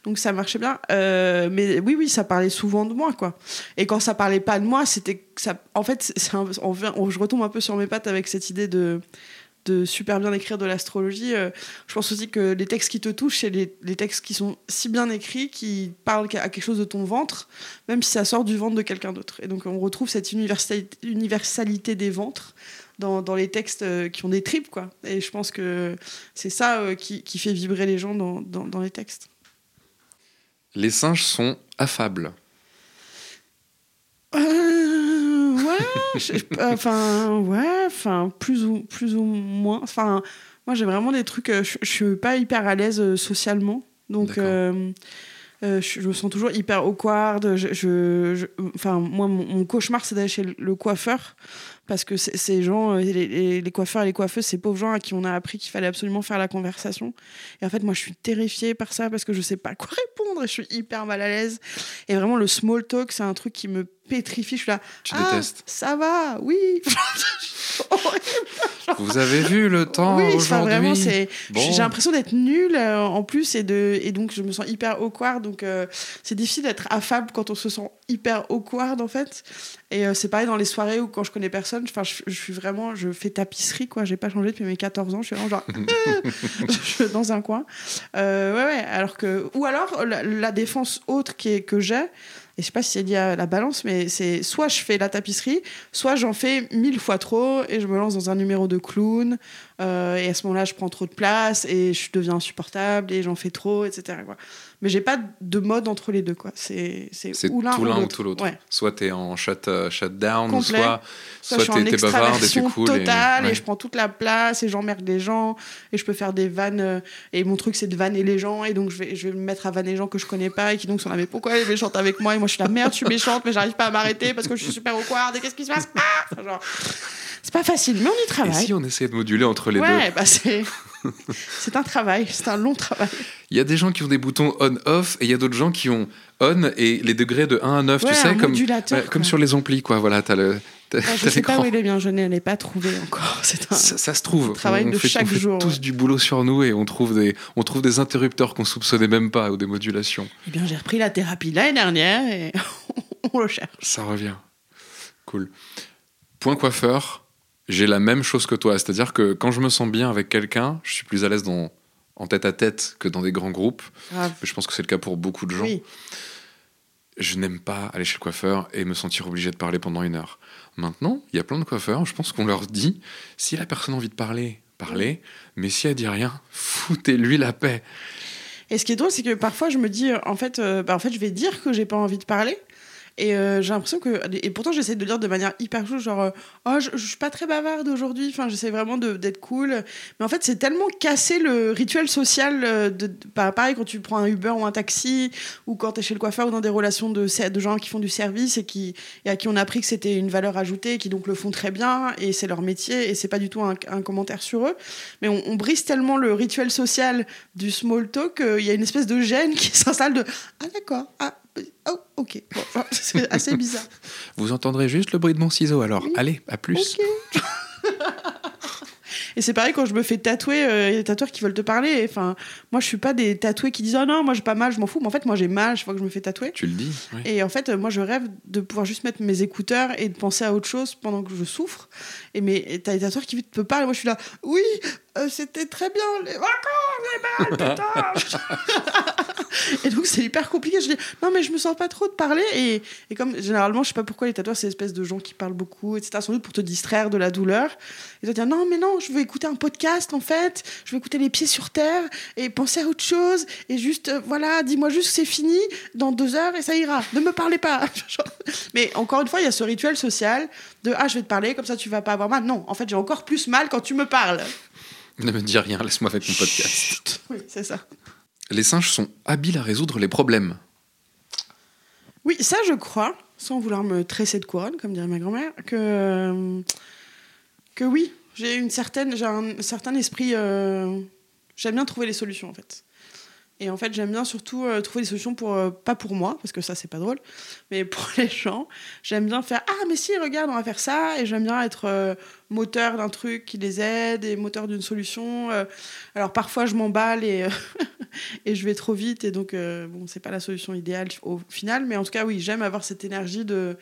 Donc ça marchait bien. Euh, mais oui, oui, ça parlait souvent de moi, quoi. Et quand ça parlait pas de moi, c'était ça. En fait, c'est un- on vient- on- je retombe un peu sur mes pattes avec cette idée de de super bien écrire de l'astrologie. Euh, je pense aussi que les textes qui te touchent, c'est les, les textes qui sont si bien écrits, qui parlent à quelque chose de ton ventre, même si ça sort du ventre de quelqu'un d'autre. Et donc on retrouve cette universalité, universalité des ventres dans, dans les textes euh, qui ont des tripes, quoi. Et je pense que c'est ça euh, qui, qui fait vibrer les gens dans, dans, dans les textes. Les singes sont affables. Euh, ouais, je- enfin, ouais, enfin, plus ou, plus ou moins. Enfin, moi, j'ai vraiment des trucs. euh, Je, je suis pas hyper à l'aise euh, socialement. Donc, euh, euh, je, je me sens toujours hyper awkward. Je, je- je- enfin, moi, mon, mon cauchemar, c'est d'aller chez le- le coiffeur. Parce que ces gens, euh, les, les- les coiffeurs et les coiffeuses, ces pauvres gens à qui on a appris qu'il fallait absolument faire la conversation. Et en fait, moi, je suis terrifiée par ça parce que je sais pas quoi répondre et je suis hyper mal à l'aise. Et vraiment, le small talk, c'est un truc qui me pétrifie. Je suis là, Tu ah, détestes. Ça va, oui. Vous avez vu le temps oui, vraiment, aujourd'hui c'est. Bon. J'ai l'impression d'être nulle euh, en plus et de et donc je me sens hyper awkward. Donc euh, c'est difficile d'être affable quand on se sent hyper awkward en fait. Et euh, c'est pareil dans les soirées où quand je connais personne. Enfin, je, je suis vraiment, je fais tapisserie quoi. J'ai pas changé depuis mes 14 ans. Je suis vraiment genre je- dans un coin. Ouais, ouais. Alors que ou alors la, la défense autre qui est, que j'ai. Et je sais pas si c'est lié à la balance, mais c'est soit je fais la tapisserie, soit j'en fais mille fois trop et je me lance dans un numéro de clown. euh, et à ce moment-là, je prends trop de place et je deviens insupportable et j'en fais trop, etc. Mais j'ai pas de mode entre les deux. quoi. C'est tout ou l'un ou l'autre. tout l'autre. Ouais. Soit t'es en shut, euh, shutdown, ou Complet. soit, Soit, soit je suis en t'es bavarde et extraversion cool. et- totale et, ouais. je prends toute la place et j'emmerde les gens et je peux faire des vannes euh, et mon truc c'est de vanner les gens et donc je vais, je vais me mettre à vanner les gens que je connais pas et qui donc sont là mais pourquoi elle est méchante avec moi? Et moi je suis la merde je suis méchante mais j'arrive pas à m'arrêter parce que je suis super awkward et qu'est-ce qui se passe? Ah Enfin, genre, c'est pas facile mais on y Et travaille si on essayait de moduler entre les deux ouais bah c'est c'est un travail c'est un long travail Il y a des gens qui ont des boutons on-off et il y a d'autres gens qui ont on et les degrés de 1 à 9, Ouais, tu sais, comme, quoi. sur les amplis, quoi. Voilà, t'as le. je t'as sais pas où il est bien je ne l'ai pas trouvé encore un Ça, ça se trouve. travail on de fait, chaque on fait jour, tous ouais. du boulot sur nous et on trouve des, on trouve des interrupteurs qu'on soupçonnait même pas ou des modulations. eh bien j'ai repris la thérapie l'année dernière et on le cherche Ça revient. Cool. Point coiffeur, j'ai la même chose que toi. C'est-à-dire que quand je me sens bien avec quelqu'un, je suis plus à l'aise dans, en tête à tête que dans des grands groupes. Je pense que c'est le cas pour beaucoup de gens. oui Je n'aime pas aller chez le coiffeur et me sentir obligé de parler pendant une heure. Maintenant, il y a plein de coiffeurs, je pense qu'on leur dit, si la personne a envie de parler, parlez, mais si elle dit rien, foutez-lui la paix. Et ce qui est drôle, c'est que parfois je me dis, en fait, euh, bah, en fait, je vais dire que j'ai pas envie de parler. Et euh, j'ai l'impression que. Et pourtant, j'essaie de le dire de manière hyper chouette, genre, euh, oh, je, suis pas très bavarde aujourd'hui. Enfin, j'essaie vraiment d'être cool. Mais en fait, c'est tellement cassé le rituel social. euh, De, de- bah, pareil, quand tu prends un Uber ou un taxi, ou quand tu es chez le coiffeur ou dans des relations de, de gens qui font du service et, qui, et à qui on a appris que c'était une valeur ajoutée, et qui donc le font très bien, et c'est leur métier, et c'est pas du tout un, un commentaire sur eux. Mais on, on brise tellement le rituel social du small talk qu'il y a une espèce de gêne qui s'installe de Ah, d'accord. Ah, oh, ok. Bon, c'est assez bizarre. Vous entendrez juste le bruit de mon ciseau alors. Oui. Allez, à plus. Et c'est pareil quand je me fais tatouer, euh, il y a des tatoueurs qui veulent te parler. Enfin, moi, je suis pas des tatoués qui disent oh non, moi j'ai pas mal, je m'en fous. Mais en fait, moi j'ai mal chaque fois que je me fais tatouer. Tu le dis. oui. Et en fait, euh, moi, je rêve de pouvoir juste mettre mes écouteurs et de penser à autre chose pendant que je souffre. Et mais t'as des tatoueurs qui te parlent, moi je suis là, oui, euh, c'était très bien les vacances, j'ai mal, putain. et donc c'est hyper compliqué. Je dis non mais je me sens pas trop de parler et, et comme généralement je sais pas pourquoi les tatoueurs c'est l'espèce de gens qui parlent beaucoup etc. Sans doute pour te distraire de la douleur. Et toi dire non mais non je veux écouter un podcast en fait. Je veux écouter les pieds sur terre et penser à autre chose et juste euh, voilà dis-moi juste que c'est fini dans deux heures et ça ira. Ne me parlez pas. mais encore une fois il y a ce rituel social de ah je vais te parler comme ça tu vas pas avoir mal. Non en fait j'ai encore plus mal quand tu me parles. Ne me dis rien, laisse-moi avec mon podcast. Oui c'est ça. Les singes sont habiles à résoudre les problèmes. Oui, ça je crois, sans vouloir me tresser de couronne, comme dirait ma grand-mère, que, que oui, j'ai une certaine, j'ai un certain esprit. euh, j'aime bien trouver les solutions en fait. Et en fait, j'aime bien surtout euh, trouver des solutions pour euh, pas pour moi parce que ça c'est pas drôle, mais pour les gens. J'aime bien faire ah mais si regarde on va faire ça et j'aime bien être euh, moteur d'un truc qui les aide et moteur d'une solution. alors parfois je m'emballe et et je vais trop vite et donc bon c'est pas la solution idéale au final, mais en tout cas oui j'aime avoir cette énergie de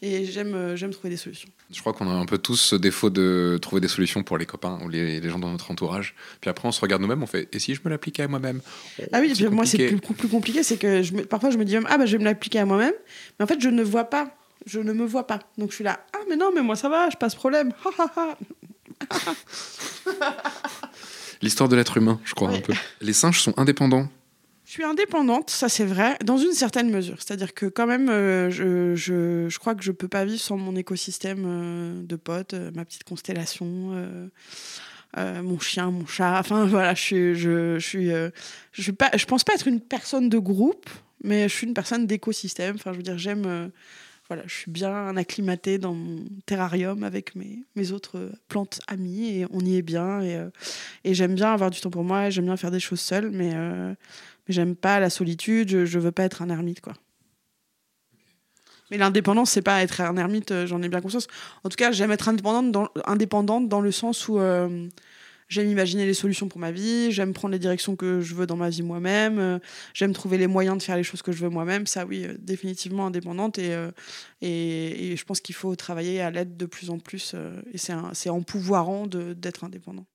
et j'aime euh, j'aime trouver des solutions. Je crois qu'on a un peu tous ce défaut de trouver des solutions pour les copains ou les, les gens dans notre entourage. Puis après, on se regarde nous-mêmes, on fait Et si je me l'appliquais à moi-même? Ah oui, et puis moi, c'est plus, plus compliqué. C'est que je me- parfois, je me dis même, ah bah, je vais me l'appliquer à moi-même. Mais en fait, je ne vois pas. Je ne me vois pas. Donc, je suis là, ah, mais non, mais moi, ça va, je passe problème. L'histoire de l'être humain, je crois Ouais. un peu. Les singes sont indépendants. Je suis indépendante, ça c'est vrai, dans une certaine mesure. C'est-à-dire que quand même, euh, je, je, je crois que je peux pas vivre sans mon écosystème euh, de potes, euh, ma petite constellation, mon chien, mon chat. Enfin voilà, je suis, je, suis, je je pense pas être une personne de groupe, mais je suis une personne d'écosystème. Enfin, je veux dire, j'aime, voilà, je suis bien acclimatée dans mon terrarium avec mes, mes autres plantes amies et on y est bien et, et j'aime bien avoir du temps pour moi. et J'aime bien faire des choses seule, mais j'aime pas la solitude, je, je veux pas être un ermite, quoi. Mais l'indépendance, c'est pas être un ermite, euh, j'en ai bien conscience. En tout cas, j'aime être indépendante dans, indépendante dans le sens où euh, j'aime imaginer les solutions pour ma vie, j'aime prendre les directions que je veux dans ma vie moi-même, euh, j'aime trouver les moyens de faire les choses que je veux moi-même. Ça, oui, définitivement indépendante. Et, et, je pense qu'il faut travailler à l'aide de plus en plus. et c'est un- c'est empouvoirant de- d'être indépendant.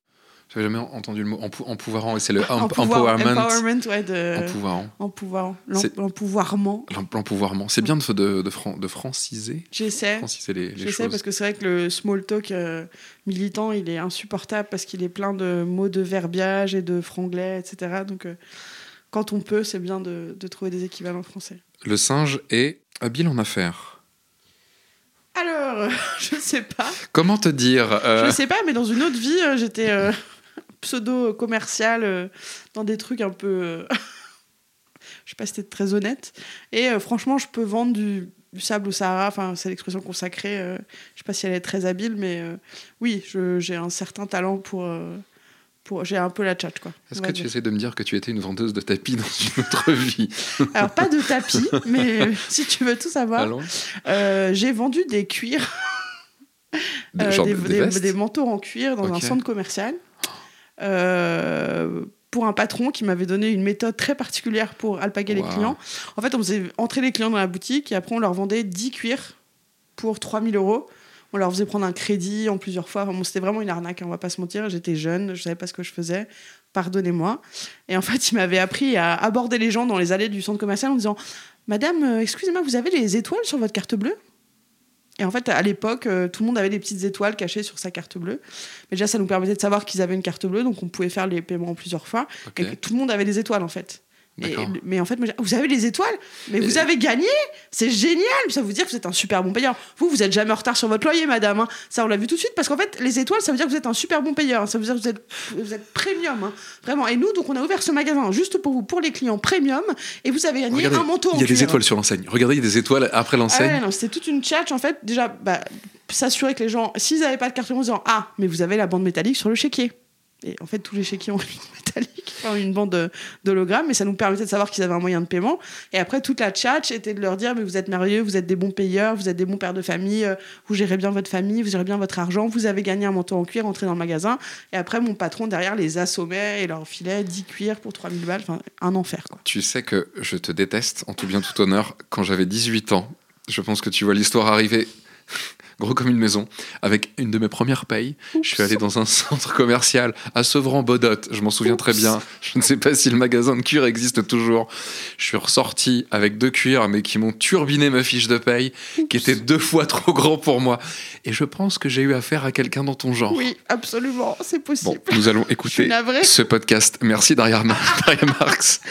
J'avais jamais entendu le mot empou- empouvoirant, c'est le empowerment. empowerment, ouais, de, Empouvoirant. l'empouvoirment. L'em- L'empouvoirment. C'est bien de, de, de, fran- de franciser, J'essaie. franciser les, les J'essaie parce que c'est vrai que le small talk euh, militant, il est insupportable parce qu'il est plein de mots de verbiage et de franglais, etc. Donc, euh, quand on peut, c'est bien de, de trouver des équivalents français. Le singe est habile en affaires. Alors, je sais pas. Comment te dire euh, Je sais pas, mais dans une autre vie, j'étais pseudo-commercial euh, dans des trucs un peu. euh, je sais pas si c'était très honnête. Et euh, franchement, je peux vendre du, du sable au Sahara. Enfin, c'est l'expression consacrée. je sais pas si elle est très habile, mais oui, j'ai un certain talent pour. pour j'ai un peu la tchatch, quoi. Est-ce que tu essaies de me dire que tu étais une vendeuse de tapis dans une autre vie? Alors, pas de tapis, mais si tu veux tout savoir, euh, j'ai vendu des cuirs. Des- Euh, manteaux en cuir dans un centre commercial pour un patron qui m'avait donné une méthode très particulière pour alpaguer les clients. En fait, on faisait entrer les clients dans la boutique et après on leur vendait 10 cuirs pour 3000 euros. On leur faisait prendre un crédit en plusieurs fois. Enfin, bon, c'était vraiment une arnaque, hein, on va pas se mentir. J'étais jeune, je savais pas ce que je faisais. Pardonnez-moi. Et en fait, il m'avait appris à aborder les gens dans les allées du centre commercial en disant Madame, euh, excusez-moi, vous avez les étoiles sur votre carte bleue? Et en fait, à l'époque, euh, tout le monde avait des petites étoiles cachées sur sa carte bleue. Mais déjà, ça nous permettait de savoir qu'ils avaient une carte bleue, donc on pouvait faire les paiements en plusieurs fois. Ok. Et que tout le monde avait des étoiles, en fait. Et- mais en fait, moi, vous avez les étoiles Mais vous avez gagné C'est génial Ça veut dire que vous êtes un super bon payeur. Vous, vous êtes jamais en retard sur votre loyer, madame. hein. Ça, on l'a vu tout de suite, parce qu'en fait, les étoiles, ça veut dire que vous êtes un super bon payeur. hein. Ça veut dire que vous êtes, vous êtes premium. hein. Vraiment. Et nous, donc, on a ouvert ce magasin juste pour vous, pour les clients premium, et vous avez gagné Regardez, un manteau il y a des étoiles sur l'enseigne. Regardez, il y a des étoiles après Ah l'enseigne. ouais, non, c'était toute une tchatch en fait. Déjà, bah, s'assurer que les gens, s'ils n'avaient pas de carte en disant Ah, mais vous avez la bande métallique sur le chéquier. Et en fait, tous les chéquiers ont une métallique, une bande de- d'hologramme, et ça nous permettait de savoir qu'ils avaient un moyen de paiement. Et après, toute la tchatch était de leur dire Mais vous êtes merveilleux, vous êtes des bons payeurs, vous êtes des bons pères de famille, euh, vous gérez bien votre famille, vous gérez bien votre argent, vous avez gagné un manteau en cuir, entrez dans le magasin. Et après, mon patron derrière les assommait et leur filait 10 cuirs pour 3000 balles. Enfin, un enfer. Tu sais que je te déteste, en tout bien tout honneur, quand j'avais 18 ans. Je pense que tu vois l'histoire arriver. Gros comme une maison, avec une de mes premières payes. Je suis allé dans un centre commercial à Sevran-Bodot, je m'en souviens très bien. Je ne sais pas si le magasin de cuir existe toujours. Je suis ressorti avec deux cuirs, mais qui m'ont turbiné ma fiche de paye, qui était deux fois trop grand pour moi. Et je pense que j'ai eu affaire à quelqu'un dans ton genre. Oui, absolument, c'est possible. Bon, nous allons écouter ce podcast. Merci Daria, Marx.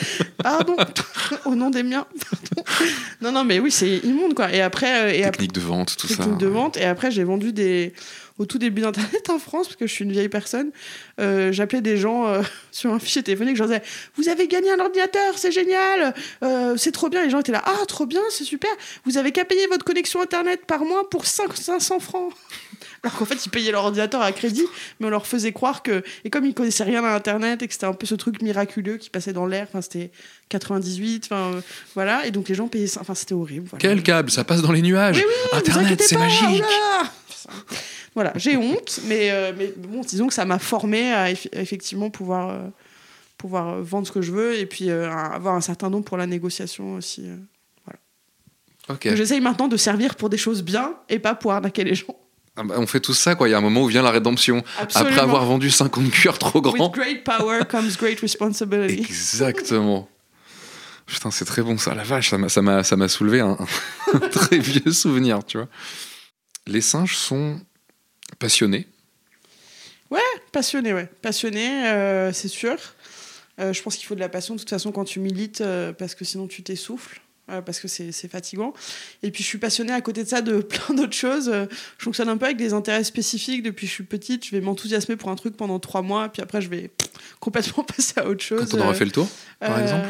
Pardon, au nom des miens. Pardon. Non, non, mais oui, c'est immonde, quoi. Et après... Euh, et Technique de vente, tout ça. de vente. Et après, j'ai vendu des au tout début d'Internet en France, parce que je suis une vieille personne, euh, j'appelais des gens euh, sur un fichier téléphonique, je leur disais Vous avez gagné un ordinateur, c'est génial, euh, c'est trop bien. Les gens étaient là Ah, trop bien, c'est super. Vous avez qu'à payer votre connexion Internet par mois pour 5, 500 francs. Alors qu'en fait, ils payaient leur ordinateur à crédit, mais on leur faisait croire que. Et comme ils connaissaient rien à Internet et que c'était un peu ce truc miraculeux qui passait dans l'air, enfin, c'était 98, enfin, voilà, et donc les gens payaient ça. Enfin, c'était horrible. Quel câble, ça passe dans les nuages. Internet, c'est magique. Voilà, j'ai honte, mais, euh, mais bon, disons que ça m'a formé à effectivement pouvoir, euh, pouvoir euh, vendre ce que je veux et puis avoir un certain nom pour la négociation aussi. voilà. J'essaye maintenant de servir pour des choses bien et pas pour arnaquer les gens. Ah bah, on fait tout ça, quoi. Il y a un moment où vient la rédemption. Après avoir vendu 50 cuirs trop grands. With great power comes great responsibility. Exactement. Putain, c'est très bon ça. La vache, ça m'a soulevé un, un très vieux souvenir, tu vois. Les singes sont Passionné Ouais, passionné, ouais. Passionné, euh, c'est sûr. Euh, je pense qu'il faut de la passion de toute façon quand tu milites, euh, parce que sinon tu t'essouffles. Parce que c'est fatigant. Et puis je suis passionnée à côté de ça de plein d'autres choses. je fonctionne un peu avec des intérêts spécifiques depuis que je suis petite. Je vais m'enthousiasmer pour un truc pendant trois mois, puis après je vais complètement passer à autre chose. Quand on aura fait le tour, par exemple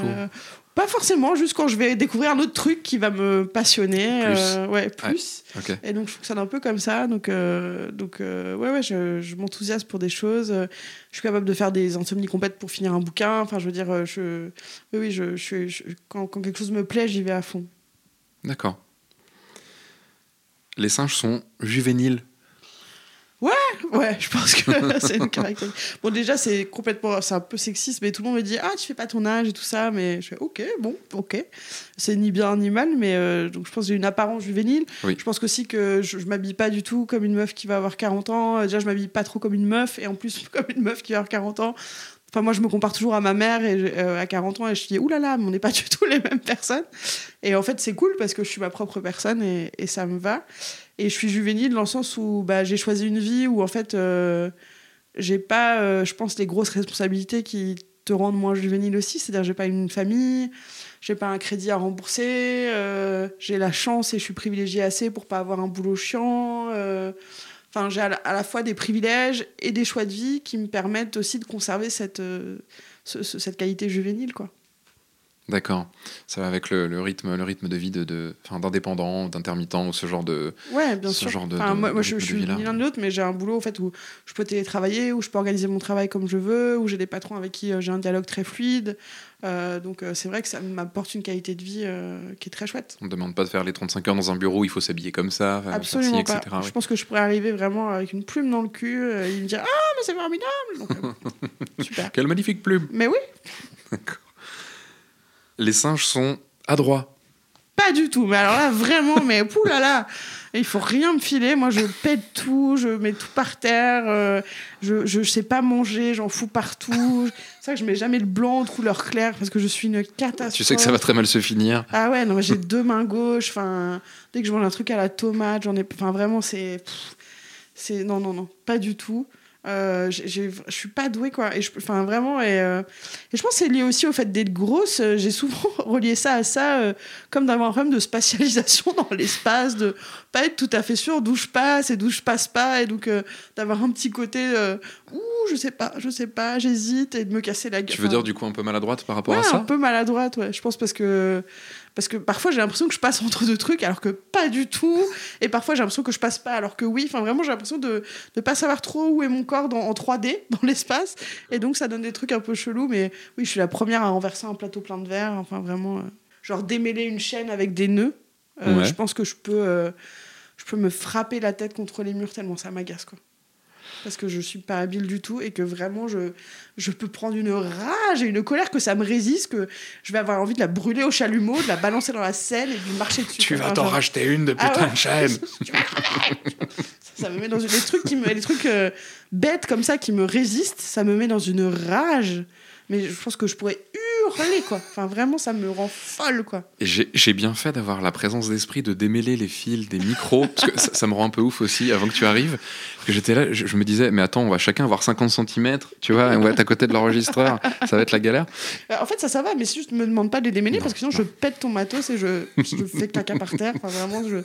pas forcément, juste quand je vais découvrir un autre truc qui va me passionner. Plus. Euh, ouais, plus. Et donc je fonctionne un peu comme ça. Donc, euh, donc euh, ouais, ouais, je, je m'enthousiasme pour des choses. Je suis capable de faire des insomnies complètes pour finir un bouquin. Enfin, je veux dire, je, oui, oui, je, je, quand, quand quelque chose me plaît, j'y vais à fond. D'accord. Les singes sont juvéniles Ouais, ouais, je pense que c'est une caractéristique. Bon, déjà, c'est complètement, c'est un peu sexiste, mais tout le monde me dit Ah, tu fais pas ton âge et tout ça, mais je fais Ok, bon, ok. C'est ni bien ni mal, mais euh, donc je pense que j'ai une apparence juvénile. Je pense aussi que je, je m'habille pas du tout comme une meuf qui va avoir 40 ans. Déjà, je m'habille pas trop comme une meuf, et en plus, comme une meuf qui va avoir 40 ans. Enfin, moi, je me compare toujours à ma mère et, euh, à 40 ans et je dis, oulala, là là, mais on n'est pas du tout les mêmes personnes. Et en fait, c'est cool parce que je suis ma propre personne et, et ça me va. Et je suis juvénile dans le sens où bah, j'ai choisi une vie où, en fait, euh, j'ai pas, euh, je pense, les grosses responsabilités qui te rendent moins juvénile aussi. C'est-à-dire, j'ai pas une famille, j'ai pas un crédit à rembourser, j'ai la chance et je suis privilégiée assez pour pas avoir un boulot chiant. Enfin, j'ai à, la fois des privilèges et des choix de vie qui me permettent aussi de conserver cette, euh, cette qualité juvénile, quoi. D'accord. Ça va avec le, rythme, le rythme de vie de, de d'indépendant, d'intermittent ou ce genre de. Ouais, bien sûr. Genre de, moi, je, je suis ni l'un ni l'autre, mais j'ai un boulot en fait où je peux télétravailler, où je peux organiser mon travail comme je veux, où j'ai des patrons avec qui euh, j'ai un dialogue très fluide. Euh, donc c'est vrai que ça m'apporte une qualité de vie qui est très chouette. On ne demande pas de faire les 35 heures dans un bureau, il faut s'habiller comme ça. Absolument etc., Je pense que je pourrais arriver vraiment avec une plume dans le cul et me dire Ah, mais c'est formidable Super. Quelle magnifique plume Mais oui D'accord les singes sont adroits. Pas du tout, mais alors là, vraiment, mais poulala, il faut rien me filer. Moi, je pète tout, je mets tout par terre, euh, je, je sais pas manger, j'en fous partout. C'est ça que je mets jamais le blanc de couleur claire parce que je suis une catastrophe. Tu sais que ça va très mal se finir. Ah ouais, non, j'ai deux mains gauches. Enfin, dès que je mange un truc à la tomate, j'en ai. Enfin, vraiment, c'est. C'est. Non, non, non, pas du tout. Euh, je suis pas douée quoi. Et je enfin vraiment et, euh, et, je pense que c'est lié aussi au fait d'être grosse. Euh, j'ai souvent relié ça à ça euh, comme d'avoir un problème de spatialisation dans l'espace de pas être tout à fait sûr d'où je passe et d'où je passe pas et donc d'avoir un petit côté ouh je sais pas je sais pas j'hésite et de me casser la gueule. tu veux dire du coup un peu maladroite par rapport à ça? un peu maladroite ouais. Je pense parce que parce que parfois j'ai l'impression que je passe entre deux trucs alors que pas du tout. Et parfois j'ai l'impression que je passe pas alors que oui. Enfin vraiment j'ai l'impression de ne pas savoir trop où est mon corps dans, en 3D dans l'espace. Et donc ça donne des trucs un peu chelous. Mais oui je suis la première à renverser un plateau plein de verre. Enfin vraiment euh, genre démêler une chaîne avec des nœuds. Euh, je pense que je peux, euh, je peux me frapper la tête contre les murs tellement ça m'agace quoi. Parce que je suis pas habile du tout et que vraiment je, je peux prendre une rage et une colère que ça me résiste, que je vais avoir envie de la brûler au chalumeau, de la balancer dans la Seine et de marcher dessus. Tu vas t'en genre- racheter une de Ah putain ouais. de chaîne. ça me met dans une... les trucs qui me les trucs euh, bêtes comme ça qui me résistent ça me met dans une rage mais je pense que je pourrais hurler quoi enfin vraiment ça me rend folle quoi J'ai j'ai bien fait d'avoir la présence d'esprit de démêler les fils des micros, parce que ça, ça me rend un peu ouf aussi avant que tu arrives. Parce que j'étais là, je, je me disais, mais attends, on va chacun avoir 50 cm, tu vois, on va être à côté de l'enregistreur, ça va être la galère. Euh, en fait ça ça va mais c'est juste me demande pas de les démêler Non, parce que sinon je pète ton matos et je, je fais caca par terre. Enfin vraiment je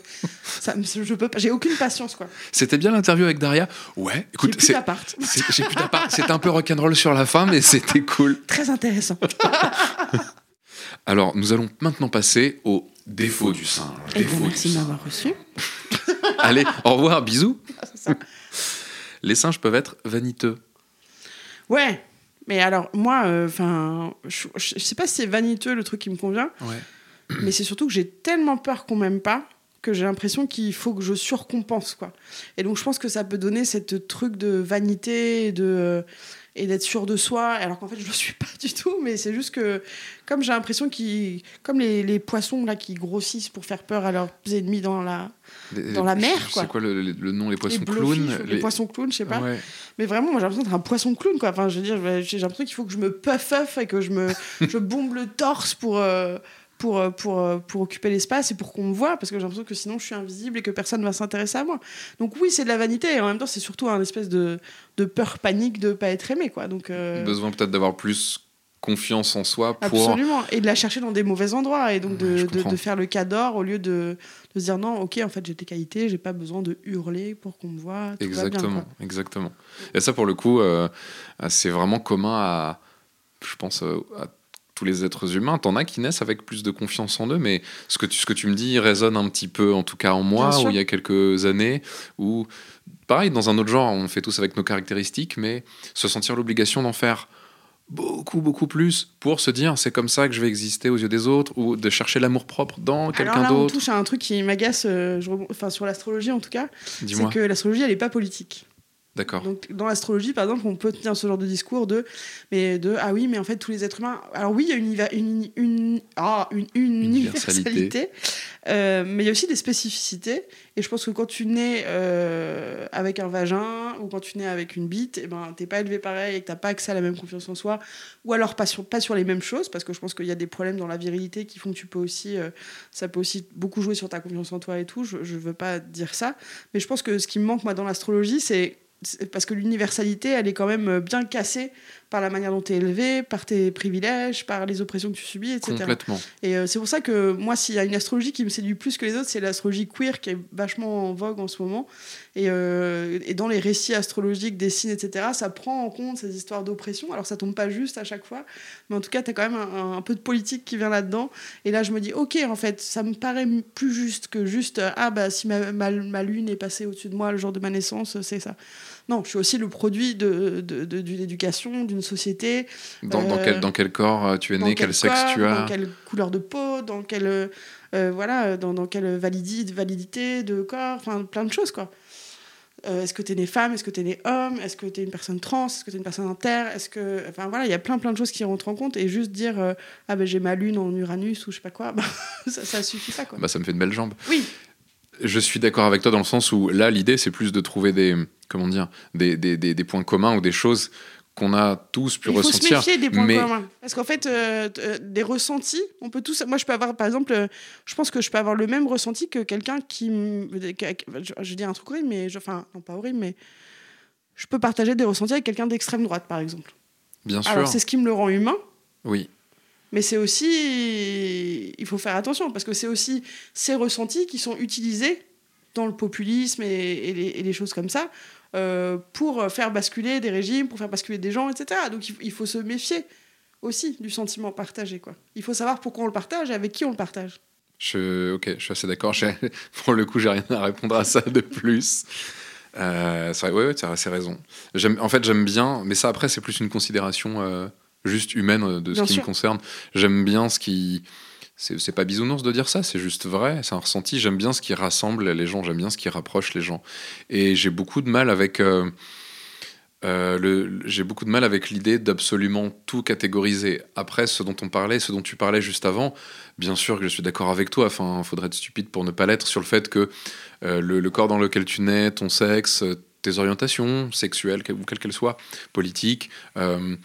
ça je peux pas j'ai aucune patience quoi. C'était bien l'interview avec Daria. Ouais, j'ai écoute, plus c'est- d'appart. j'ai plus d'appart. C'était un peu rock'n'roll sur la fin, mais c'était cool. très intéressant. Alors, nous allons maintenant passer au défaut du singe. et Défaut bien du merci de m'avoir reçu Allez, au revoir, bisous. ça. Les singes peuvent être vaniteux. ouais mais alors moi enfin je, je je sais pas si c'est vaniteux le truc qui me convient Ouais. mais c'est surtout que j'ai tellement peur qu'on m'aime pas que j'ai l'impression qu'il faut que je surcompense quoi. Et donc je pense que ça peut donner cette truc de vanité et de euh, et d'être sûr de soi alors qu'en fait je le suis pas du tout mais c'est juste que comme j'ai l'impression qu'ils comme les, les poissons là qui grossissent pour faire peur à leurs ennemis dans la Les- Dans la mer, je quoi. le, le- nom, les poissons les clowns les, poissons clowns je sais pas Ouais. mais vraiment moi j'ai l'impression d'être un poisson clown quoi enfin je veux dire j'ai l'impression qu'il faut que je me puff up et que je me je bombe le torse pour euh, pour, euh, pour, euh, pour occuper l'espace et pour qu'on me voit, parce que j'ai l'impression que sinon je suis invisible et que personne va s'intéresser à moi. Donc oui, c'est de la vanité, et en même temps, c'est surtout un espèce de, de peur panique de pas être aimé. Quoi. Donc, euh, Besoin peut-être d'avoir plus confiance en soi pour. Absolument, et de la chercher dans des mauvais endroits, et donc de, de, faire le cas d'or au lieu de, de se dire non, ok, en fait j'ai des qualités, j'ai pas besoin de hurler pour qu'on me voit. Tout va bien, Exactement, exactement. Et ça, pour le coup, euh, c'est vraiment commun à, je pense, à tous les êtres humains. T'en as qui naissent avec plus de confiance en eux, mais ce que tu, ce que tu me dis résonne un petit peu, en tout cas en moi, où il y a quelques années, où, pareil, dans un autre genre, on fait tous avec nos caractéristiques, mais se sentir l'obligation d'en faire beaucoup, beaucoup plus pour se dire c'est comme ça que je vais exister aux yeux des autres, ou de chercher l'amour propre dans Alors quelqu'un là, on d'autre. touche à un truc qui m'agace, euh, enfin sur l'astrologie en tout cas, c'est que l'astrologie elle est pas politique. D'accord. Donc dans l'astrologie, par exemple, on peut tenir ce genre de discours de, mais de ah oui, mais en fait tous les êtres humains. Alors oui, il y a une iva- une une, ah, une, Universalité. universalité, euh, mais il y a aussi des spécificités. Et je pense que quand tu nais euh, avec un vagin ou quand tu nais avec une bite, et ben t'es pas élevé pareil et que t'as pas accès à la même confiance en soi, ou alors pas sur pas sur les mêmes choses, parce que je pense qu'il y a des problèmes dans la virilité qui font que tu peux aussi, euh, ça peut aussi beaucoup jouer sur ta confiance en toi et tout. Je, je veux pas dire ça, mais je pense que ce qui me manque moi dans l'astrologie, c'est parce que l'universalité, elle est quand même euh, bien cassée par la manière dont tu es élevé, par tes privilèges, par les oppressions que tu subis, etc. Complètement. Et euh, c'est pour ça que moi, s'il y a une astrologie qui me séduit plus que les autres, c'est l'astrologie queer qui est vachement en vogue en ce moment. Et, euh, et dans les récits astrologiques, des signes, etc., ça prend en compte ces histoires d'oppression. Alors ça tombe pas juste à chaque fois, mais en tout cas, tu as quand même un, un peu de politique qui vient là-dedans. Et là, je me dis, ok, en fait, ça me paraît plus juste que juste, euh, ah bah si ma, ma, ma lune est passée au-dessus de moi le jour de ma naissance, c'est ça. Non, je suis aussi le produit de, de- de- d'une éducation, d'une société, Dans, dans Euh, quel, dans quel corps euh, tu es né, quel, sexe corps, tu as. dans quelle couleur de peau, dans quelle euh, voilà, dans, dans quelle validité de corps, enfin plein de choses quoi. Euh, est-ce que tu es né femme, est-ce que tu es né homme, est-ce que tu es une personne trans, est-ce que tu es une personne inter, est-ce que enfin voilà, il y a plein plein de choses qui rentrent en compte et juste dire euh, ah ben j'ai ma lune en Uranus ou je sais pas quoi, bah, ça, ça suffit pas quoi. Bah, ça me fait de belles jambes. Oui, Je suis d'accord avec toi dans le sens où là, l'idée, c'est plus de trouver des, comment dire, des, des, des, des points communs ou des choses qu'on a tous pu il faut se ressentir. méfier des points mais communs. Parce qu'en fait, euh, euh, des ressentis, on peut tous. Moi, je peux avoir, par exemple, euh, je pense que je peux avoir le même ressenti que quelqu'un qui. Je, je dis un truc horrible, mais. je- Enfin, non, pas horrible, mais. Je peux partager des ressentis avec quelqu'un d'extrême droite, par exemple. bien sûr, Alors, c'est ce qui me le rend humain, oui, mais c'est aussi. Il faut faire attention, parce que c'est aussi ces ressentis qui sont utilisés dans le populisme et, les, choses comme ça euh, pour faire basculer des régimes, pour faire basculer des gens, etc. Donc il, faut se méfier aussi du sentiment partagé. Il faut savoir pourquoi on le partage et avec qui on le partage. je, ok, je suis assez d'accord. Pour le coup, j'ai rien à répondre à ça de plus. Euh, c'est vrai, ouais, ouais, tu as assez raison. En fait, j'aime bien, mais ça après, c'est plus une considération euh, juste humaine euh, de ce Bien qui sûr. me concerne. J'aime bien ce qui. C'est pas bisounours de dire ça, c'est juste vrai, c'est un ressenti. J'aime bien ce qui rassemble les gens, j'aime bien ce qui rapproche les gens. Et j'ai beaucoup de mal avec. euh, euh, j'ai beaucoup de mal avec l'idée d'absolument tout catégoriser. Après, ce dont on parlait, ce dont tu parlais juste avant, bien sûr que je suis d'accord avec toi. Enfin, faudrait être stupide pour ne pas l'être sur le fait que euh, le, le corps dans lequel tu nais, ton sexe, tes orientations sexuelles, ou quelles qu'elles soient, politiques, euh,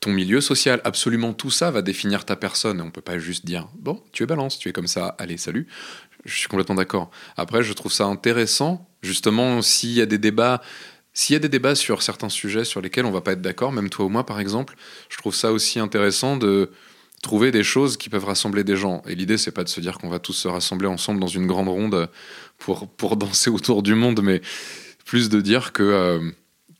ton milieu social, absolument tout ça va définir ta personne. On peut pas juste dire bon, tu es balance, tu es comme ça, allez, salut. Je suis complètement d'accord. Après, je trouve ça intéressant, justement, s'il y a des débats. S'il y a des débats sur certains sujets sur lesquels on va pas être d'accord, même toi ou moi par exemple, je trouve ça aussi intéressant de trouver des choses qui peuvent rassembler des gens. Et l'idée, c'est pas de se dire qu'on va tous se rassembler ensemble dans une grande ronde pour, pour danser autour du monde, mais plus de dire que, euh,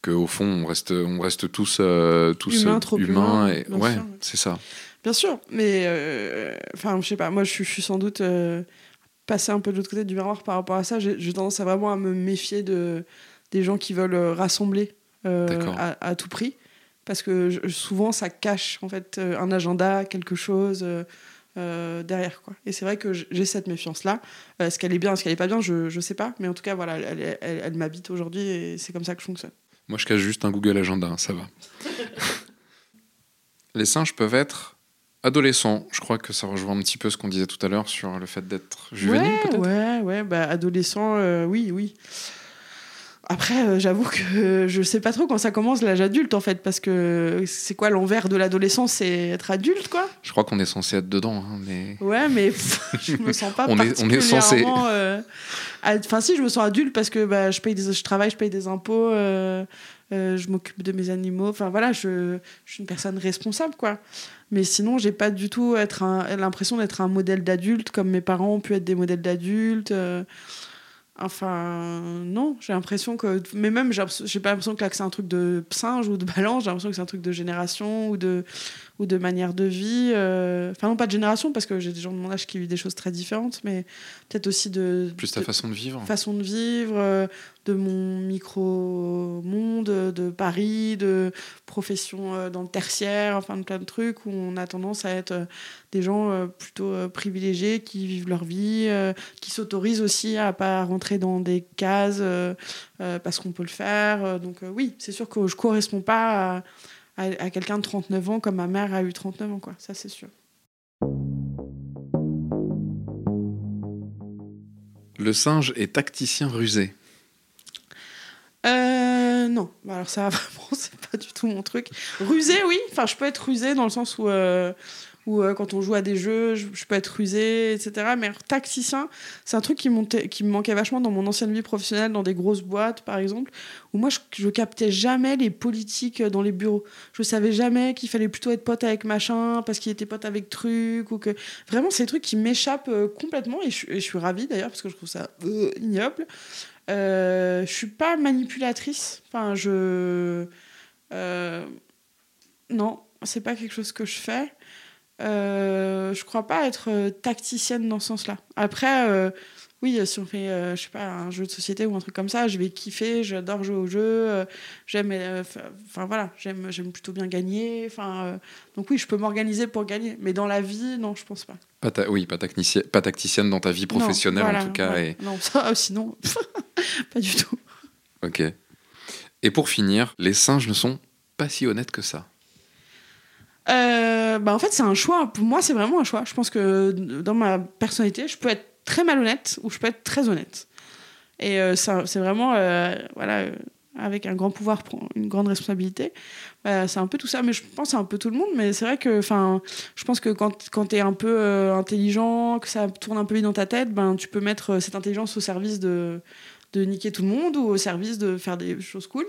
que au fond, on reste, on reste tous, euh, tous Humains, trop humains. humains, et, bien ouais, c'est ça. Bien sûr, mais euh, enfin, je sais pas, moi je suis, sans doute euh, passé un peu de l'autre côté du miroir par rapport à ça. J'ai tendance à vraiment à me méfier de, des gens qui veulent euh, rassembler à, à tout prix. Parce que je- souvent ça cache en fait un agenda, quelque chose euh, derrière. Quoi. Et c'est vrai que j'ai cette méfiance-là. Euh, Est-ce qu'elle est bien, est-ce qu'elle est pas bien, je, je sais pas. Mais en tout cas, voilà, elle- elle m'habite aujourd'hui et c'est comme ça que je fonctionne. Moi, je cache juste un Google Agenda, hein, ça va. Les singes peuvent être adolescents. Je crois que ça rejoint un petit peu ce qu'on disait tout à l'heure sur le fait d'être juvénile, ouais, peut-être. Ouais, ouais, bah, adolescent, euh, oui, oui. Après, euh, j'avoue que je sais pas trop quand ça commence l'âge adulte, en fait, parce que c'est quoi l'envers de l'adolescence C'est être adulte, quoi? Je crois qu'on est censé être dedans, hein, mais Ouais, mais je me sens pas On est- on est censé. particulièrement... euh, Enfin, si, je me sens adulte parce que bah, je, paye des... je travaille, je paye des impôts, euh, je m'occupe de mes animaux. Enfin, voilà, je... je suis une personne responsable, quoi. Mais sinon, j'ai pas du tout être l'impression d'être un modèle d'adulte comme mes parents ont pu être des modèles d'adultes. Enfin, non, j'ai l'impression que. Mais même, j'ai pas l'impression que là, que c'est un truc de singe ou de balance, j'ai l'impression que c'est un truc de génération ou de, ou de manière de vie. euh. Enfin, non, pas de génération, parce que j'ai des gens de mon âge qui vivent des choses très différentes, mais peut-être aussi de. plus ta de- façon de vivre. façon de vivre, euh, de mon micro-monde, de Paris, de profession euh, dans le tertiaire, enfin de plein de trucs où on a tendance à être des gens plutôt privilégiés qui vivent leur vie, qui s'autorisent aussi à pas rentrer dans des cases parce qu'on peut le faire. Donc oui, c'est sûr que je corresponds pas à, à, à quelqu'un de 39 ans comme ma mère a eu 39 ans, quoi. Ça c'est sûr. Le singe est tacticien rusé. Euh, non, Bah, alors ça vraiment c'est pas du tout mon truc. Rusé, oui. Enfin, je peux être rusé dans le sens où, euh, où euh, quand on joue à des jeux, je, peux être rusé, etc. Mais tacticien, c'est un truc qui, qui me manquait vachement dans mon ancienne vie professionnelle, dans des grosses boîtes par exemple, où moi je, je captais jamais les politiques dans les bureaux. Je savais jamais qu'il fallait plutôt être pote avec machin parce qu'il était pote avec truc ou que vraiment c'est des trucs qui m'échappent euh, complètement et je, suis- ravie d'ailleurs parce que je trouve ça euh, ignoble. Euh, je suis pas manipulatrice. Enfin, je. euh, non, c'est pas quelque chose que je fais. Euh, je crois pas être euh, tacticienne dans ce sens-là. Après, euh, oui, si on fait, euh, je sais pas, un jeu de société ou un truc comme ça, je vais kiffer, j'adore jouer au jeu, euh, j'aime, euh, enfin voilà, j'aime, j'aime plutôt bien gagner, enfin, donc oui, je peux m'organiser pour gagner, mais dans la vie, non, je pense pas. Pas ta- oui, pas, tacticienne dans ta vie professionnelle Non, en tout cas. et- Non, ça, sinon, pas du tout. Ok. Et pour finir, les singes ne sont pas si honnêtes que ça. Euh, bah en fait, c'est un choix. Pour moi, c'est vraiment un choix. Je pense que dans ma personnalité, je peux être très malhonnête ou je peux être très honnête. Et euh, c'est vraiment, euh, voilà, euh, avec un grand pouvoir, une grande responsabilité. Euh, c'est un peu tout ça, mais je pense c'est un peu tout le monde. Mais c'est vrai que, enfin, je pense que quand, quand tu es un peu euh, intelligent, que ça tourne un peu vite dans ta tête, ben, tu peux mettre euh, cette intelligence au service de, de niquer tout le monde ou au service de faire des choses cool.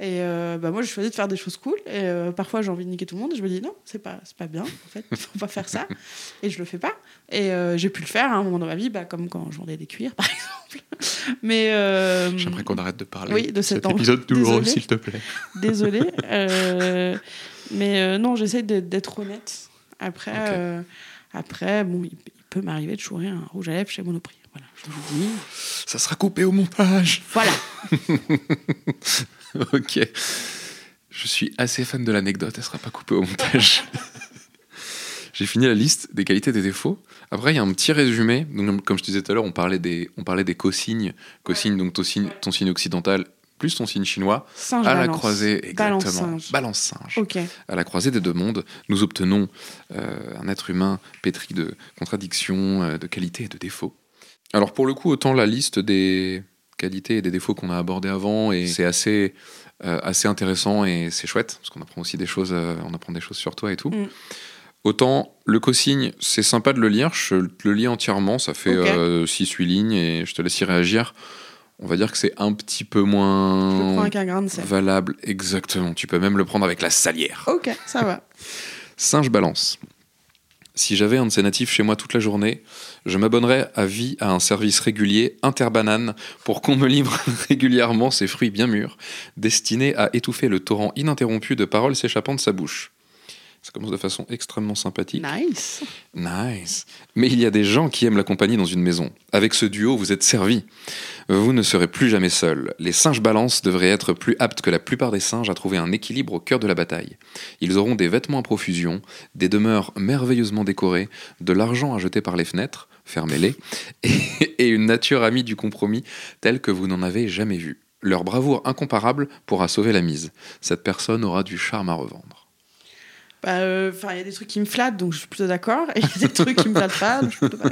Et euh, bah moi, j'ai choisi de faire des choses cool. Et euh, parfois, j'ai envie de niquer tout le monde. Et je me dis, non, c'est pas, c'est pas bien. En fait, faut pas faire ça. Et je le fais pas. Et euh, j'ai pu le faire à un moment dans ma vie, bah, comme quand je vendais des cuirs, par exemple. Mais. J'aimerais qu'on arrête de parler. oui, de cet épisode Désolée. s'il te plaît. Désolée. Mais non, j'essaie d'être honnête. Après, après bon, il, il peut m'arriver de chourer un rouge à lèvres chez Monoprix. Voilà, je vous le dis. Ça sera coupé au montage. Voilà. ok. Je suis assez fan de l'anecdote, elle sera pas coupée au montage. J'ai fini la liste des qualités et des défauts. Après, il y a un petit résumé. Donc, comme je te disais tout à l'heure, on parlait des, on parlait des cosignes. Cosignes, donc ton signe, ton signe occidental, plus ton signe chinois, Singe à la croisée, exactement, singe. balance singe. Ok. À la croisée des deux mondes, nous obtenons euh, un être humain pétri de contradictions, euh, de qualités et de défauts. Alors pour le coup, autant la liste des qualités et des défauts qu'on a abordés avant, et c'est assez, euh, assez intéressant et c'est chouette, parce qu'on apprend aussi des choses, euh, on apprend des choses sur toi et tout. Mm. Autant le co-signe, c'est sympa de le lire, je le lis entièrement, ça fait Ok. 6-8 lignes et je te laisse y réagir. On va dire que c'est un petit peu Je le prends moins avec un grain de sel. valable, exactement. Tu peux même le prendre avec la salière. Ok, ça va. Singe balance. Si j'avais un de ces natifs chez moi toute la journée, je m'abonnerais à vie à un service régulier interbanane pour qu'on me livre régulièrement ces fruits bien mûrs, destinés à étouffer le torrent ininterrompu de paroles s'échappant de sa bouche. Ça commence de façon extrêmement sympathique. Nice. Nice. Mais il y a des gens qui aiment la compagnie dans une maison. Avec ce duo, vous êtes servis. Vous ne serez plus jamais seul. Les singes balance devraient être plus aptes que la plupart des singes à trouver un équilibre au cœur de la bataille. Ils auront des vêtements à profusion, des demeures merveilleusement décorées, de l'argent à jeter par les fenêtres, fermez-les, et une nature amie du compromis telle que vous n'en avez jamais vue. Leur bravoure incomparable pourra sauver la mise. Cette personne aura du charme à revendre. Bah, euh, Enfin, il y a des trucs qui me flattent, donc je suis plutôt d'accord. Et il y a des trucs qui me flattent pas, donc je suis plutôt pas.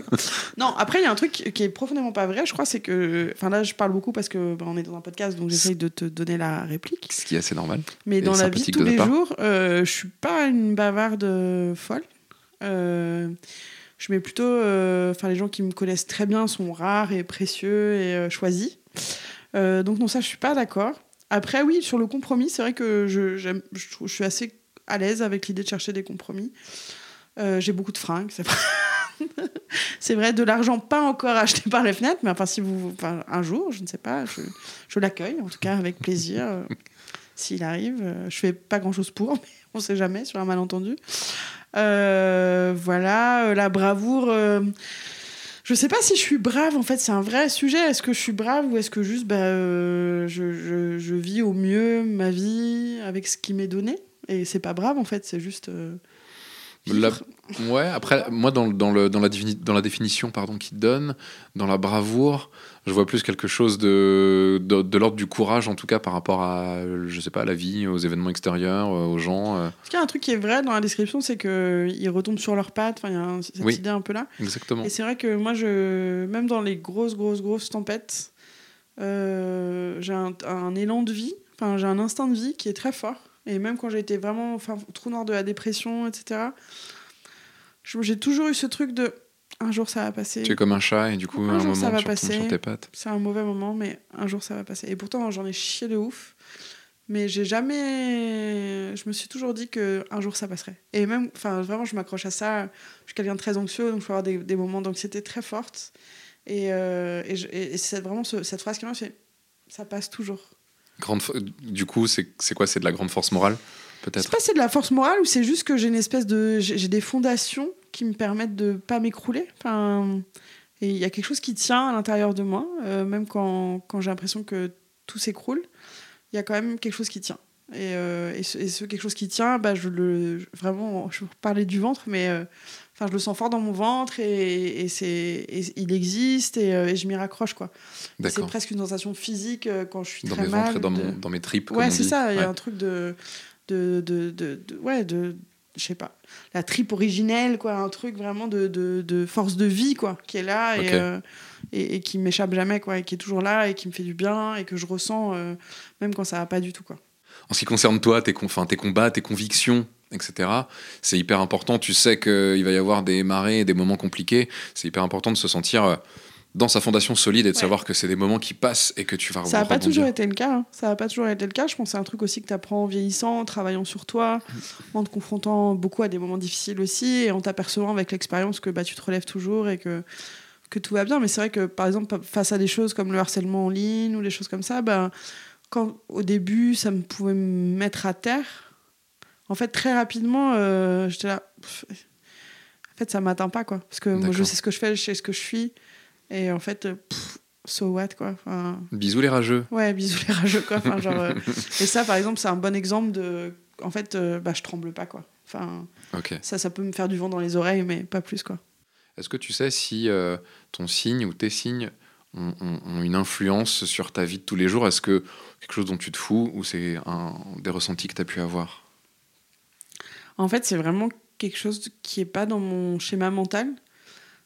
Non, après, il y a un truc qui est profondément pas vrai, je crois, c'est que. Enfin, là, je parle beaucoup parce que bah, on est dans un podcast, donc j'essaye de te donner la réplique. Ce qui est assez normal. Mais dans la vie de tous les part. jours, euh, je suis pas une bavarde euh, folle. Euh, je mets plutôt. Enfin, les gens qui me connaissent très bien sont rares et précieux et choisis. Donc, non, ça, je suis pas d'accord. Après, oui, sur le compromis, c'est vrai que je, je, je suis assez à l'aise avec l'idée de chercher des compromis. Euh, J'ai beaucoup de fringues, c'est vrai. c'est vrai, de l'argent pas encore acheté par les fenêtres, mais enfin, si vous, enfin, un jour, je ne sais pas, je, je l'accueille, en tout cas, avec plaisir. euh, S'il arrive, Euh, je fais pas grand chose pour, mais on sait jamais sur un malentendu. Euh, voilà, la bravoure. je sais pas si je suis brave, en fait, c'est un vrai sujet. Est-ce que je suis brave ou est-ce que juste bah, je- je vis au mieux ma vie avec ce qui m'est donné? Et c'est pas brave, en fait, c'est juste. euh, La-. Ouais, après, moi, dans, le- dans, le, dans, la, dans la définition pardon, qu'il donne, dans la bravoure, je vois plus quelque chose de, de, de l'ordre du courage, en tout cas, par rapport à, euh, je sais pas, à la vie, aux événements extérieurs, euh, aux gens. euh, Parce qu'il y a un truc qui est vrai dans la description, c'est qu'ils retombent sur leurs pattes. Enfin, il y a un- cette Oui. idée un peu là. exactement. Et c'est vrai que moi, je, même dans les grosses, grosses, grosses tempêtes, euh, j'ai un, un élan de vie, enfin, j'ai un instinct de vie qui est très fort. Et même quand j'ai été vraiment enfin, au trou noir de la dépression, etc., j'ai toujours eu ce truc de un jour ça va passer. Tu es comme un chat et du coup, Un jour, ça moment, va tu retombes passer. sur tes pattes. C'est un mauvais moment, mais un jour ça va passer. Et pourtant, j'en ai chié de ouf. Mais j'ai jamais. Je me suis toujours dit que un jour ça passerait. Et même, enfin, vraiment, je m'accroche à ça. Je suis quelqu'un de très anxieux, donc je peux avoir des, des moments d'anxiété très fortes. Et, euh, et, je- et- et c'est vraiment ce- cette phrase qui m'a fait ça passe toujours. Grande Du coup, c'est quoi C'est de la grande force morale, Je sais peut-être? pas si c'est de la force morale ou c'est juste que j'ai une espèce de. J'ai des fondations qui me permettent de pas m'écrouler. Enfin, et il y a quelque chose qui tient à l'intérieur de moi, euh, même quand, quand j'ai l'impression que tout s'écroule, il y a quand même quelque chose qui tient. Et, euh, et, ce, et ce quelque chose qui tient, bah, je le. je- Vraiment, je parlais du ventre, mais. euh, Enfin, je le sens fort dans mon ventre et, et c'est, et il existe et, euh, et je m'y raccroche quoi. C'est presque une sensation physique euh, quand je suis Dans très mes mal. ventres dans, de- mon- dans mes tripes, Ouais, c'est ça. Il y a un truc de, de, de, de, de- ouais, de, je sais pas, la tripe originelle, quoi, un truc vraiment de, de, de force de vie, quoi, qui est là euh, et, qui m'échappe jamais, quoi, et qui est toujours là et qui me fait du bien et que je ressens euh, même quand ça va pas du tout, quoi. En ce qui concerne toi, tes, con- enfin, tes combats, tes convictions, etc., c'est hyper important. Tu sais qu'il va y avoir des marées, des moments compliqués. C'est hyper important de se sentir euh, dans sa fondation solide et de Ouais. savoir que c'est des moments qui passent et que tu vas Ça n'a pas toujours été le cas. hein. Ça n'a pas toujours été le cas. Je pense que c'est un truc aussi que tu apprends en vieillissant, en travaillant sur toi, en te confrontant beaucoup à des moments difficiles aussi, et en t'apercevant avec l'expérience que bah, tu te relèves toujours et que, que tout va bien. Mais c'est vrai que, par exemple, face à des choses comme le harcèlement en ligne ou des choses comme ça, bah, quand au début, ça me pouvait me mettre à terre, en fait, très rapidement, euh, j'étais là. pff, En fait, ça m'atteint pas, quoi. Parce que moi, je sais ce que je fais, je sais ce que je suis. Et en fait, euh, pff, so what, quoi. Enfin, Bisous les rageux. Ouais, bisous les rageux, quoi. Enfin, genre, euh, et ça, par exemple, c'est un bon exemple de. En fait, euh, bah, je tremble pas, quoi. Enfin, Ok. ça, ça peut me faire du vent dans les oreilles, mais pas plus, quoi. Est-ce que tu sais si euh, ton signe ou tes signes ont, ont- ont une influence sur ta vie de tous les jours? Est-ce que quelque chose dont tu te fous ou c'est un, des ressentis que tu as pu avoir? En fait, c'est vraiment quelque chose qui est pas dans mon schéma mental.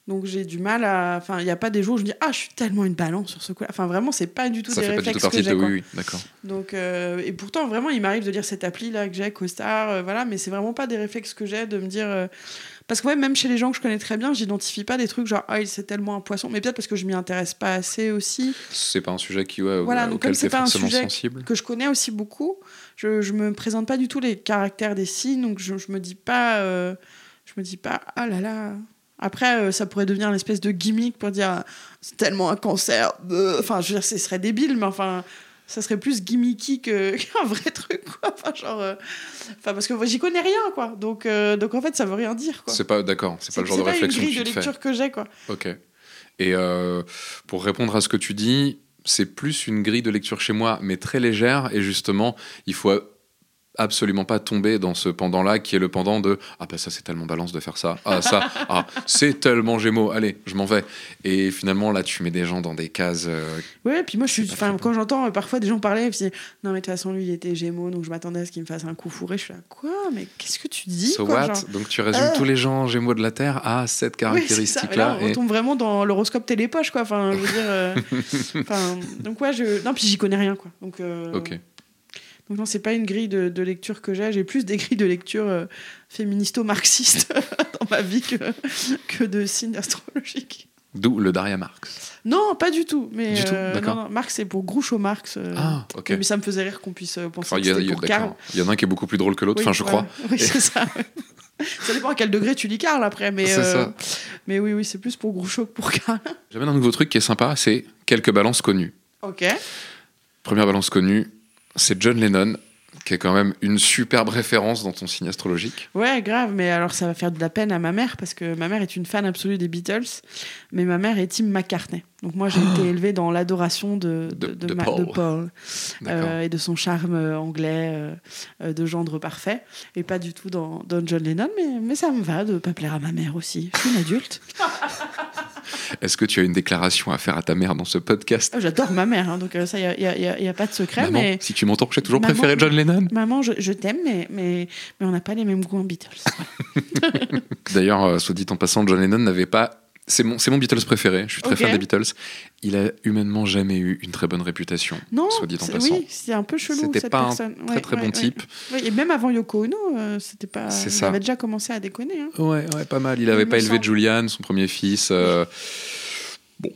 Donc j'ai du mal à. Enfin, il n'y a pas des jours où je me dis Ah, je suis tellement une balance sur ce coup. Enfin, vraiment, c'est pas du tout Ça des fait pas du réflexes tout partie que de j'ai. oui, oui, d'accord. Donc, euh, et pourtant, vraiment, il m'arrive de lire cette appli là que j'ai, CoStar, euh, voilà, mais c'est vraiment pas des réflexes que j'ai de me dire. euh, Parce que ouais, même chez les gens que je connais très bien, j'identifie pas des trucs genre ah, il c'est tellement un poisson, mais peut-être parce que je m'y intéresse pas assez aussi, C'est pas un sujet qui, ouais, Voilà, donc auquel comme c'est pas un sujet sensible. que je connais aussi beaucoup. Je, je me présente pas du tout les caractères des signes, donc je, je me dis pas, euh, je me dis pas ah là là. Après, euh, ça pourrait devenir une espèce de gimmick pour dire ah, c'est tellement un cancer. euh. Enfin, je veux dire, ce serait débile, mais enfin, ça serait plus gimmicky qu'un vrai truc, quoi. Enfin, genre, euh, enfin, parce que moi, j'y connais rien, quoi. Donc, euh, donc en fait, ça veut rien dire, quoi. C'est pas d'accord, c'est pas le genre de réflexion que tu de fais. lecture que j'ai, quoi. Ok. Et euh, pour répondre à ce que tu dis, c'est plus une grille de lecture chez moi, mais très légère. Et justement, il faut absolument pas tomber dans ce pendant-là qui est le pendant de ah bah ça c'est tellement balance de faire ça ah ça ah c'est tellement gémeaux allez je m'en vais et finalement là tu mets des gens dans des cases euh, Ouais, puis moi, je suis, enfin, quand j'entends euh, parfois des gens parler, puis non, mais de toute façon, lui, il était Gémeaux, donc je m'attendais à ce qu'il me fasse un coup fourré. Je suis là, quoi? Mais qu'est-ce que tu dis so quoi, what? Genre donc tu résumes Euh. tous les gens gémeaux de la terre à cette Oui, caractéristique Mais là, là on retombe vraiment dans l'horoscope télépoche, quoi. Enfin, je veux dire. euh, enfin, donc, ouais, je. Non, puis j'y connais rien, quoi. Donc, ok donc non, c'est pas une grille de, de lecture que j'ai. J'ai plus des grilles de lecture euh, féministo-marxistes dans ma vie que, que de signes astrologiques. d'où le Daria Marx Non, pas du tout. Mais Du tout, euh, d'accord. non, non, Marx, c'est pour Groucho Marx. euh, ah ok Mais ça me faisait rire qu'on puisse penser Enfin, que c'était pour Karl. Il y en a un qui est beaucoup plus drôle que l'autre Oui, enfin je crois Oui, c'est ça. ça dépend à quel degré tu lis Karl après. Mais, euh, mais oui, oui, c'est plus pour Groucho que pour Karl. j'amène un nouveau truc qui est sympa c'est quelques balances connues ok. Première balance connue, c'est John Lennon, qui est quand même une superbe référence dans ton signe astrologique. Ouais, grave. Mais alors, ça va faire de la peine à ma mère parce que ma mère est une fan absolue des Beatles. Mais ma mère est Tim McCartney. Donc, moi, j'ai été élevée dans l'adoration de, de, De- Paul. Euh, et de son charme euh, anglais euh, de gendre parfait. Et pas du tout dans, dans John Lennon. Mais, mais ça me va de pas plaire à ma mère aussi. Je suis une adulte. Est-ce que tu as une déclaration à faire à ta mère dans ce podcast? Oh, J'adore ma mère. hein, donc, euh, ça, il n'y a, pas de secret. Maman, mais... si tu m'entends, j'ai toujours Maman- préféré John Lennon. Maman, je, je t'aime, mais, mais, mais on n'a pas les mêmes goûts en Beatles. D'ailleurs, euh, soit dit en passant, John Lennon n'avait pas. C'est mon, Beatles préféré, je suis très fan des Beatles. Il a humainement jamais eu une très bonne réputation, Non, soit dit en c'est- passant. oui, c'est un peu chelou C'était pas un. Très très bon type. Et même avant Yoko Ono, euh, c'était pas. C'est il ça. avait déjà commencé à déconner. hein. Ouais, ouais, pas mal. Il n'avait pas élevé. Julian, son premier fils. euh, ah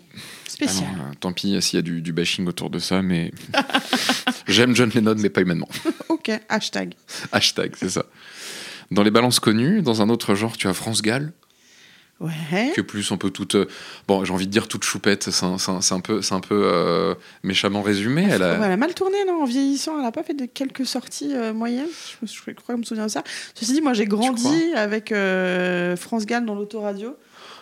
Spécial. non, euh, tant pis s'il y a du, du bashing autour de ça, mais j'aime John Lennon, mais pas humainement. Ok, hashtag. Hashtag, c'est ça. Dans les balances connues, dans un autre genre, tu as France Gall, Ouais. qui est plus un peu toute. euh, bon, j'ai envie de dire toute choupette, c'est un, un- un peu, un peu euh, méchamment résumé. Elle a, Ouais, elle a mal tourné, non En vieillissant, elle n'a pas fait de quelques sorties euh, moyennes. Je, crois que je me souviens de ça. Ceci dit, moi, j'ai grandi avec euh, France Gall dans l'autoradio.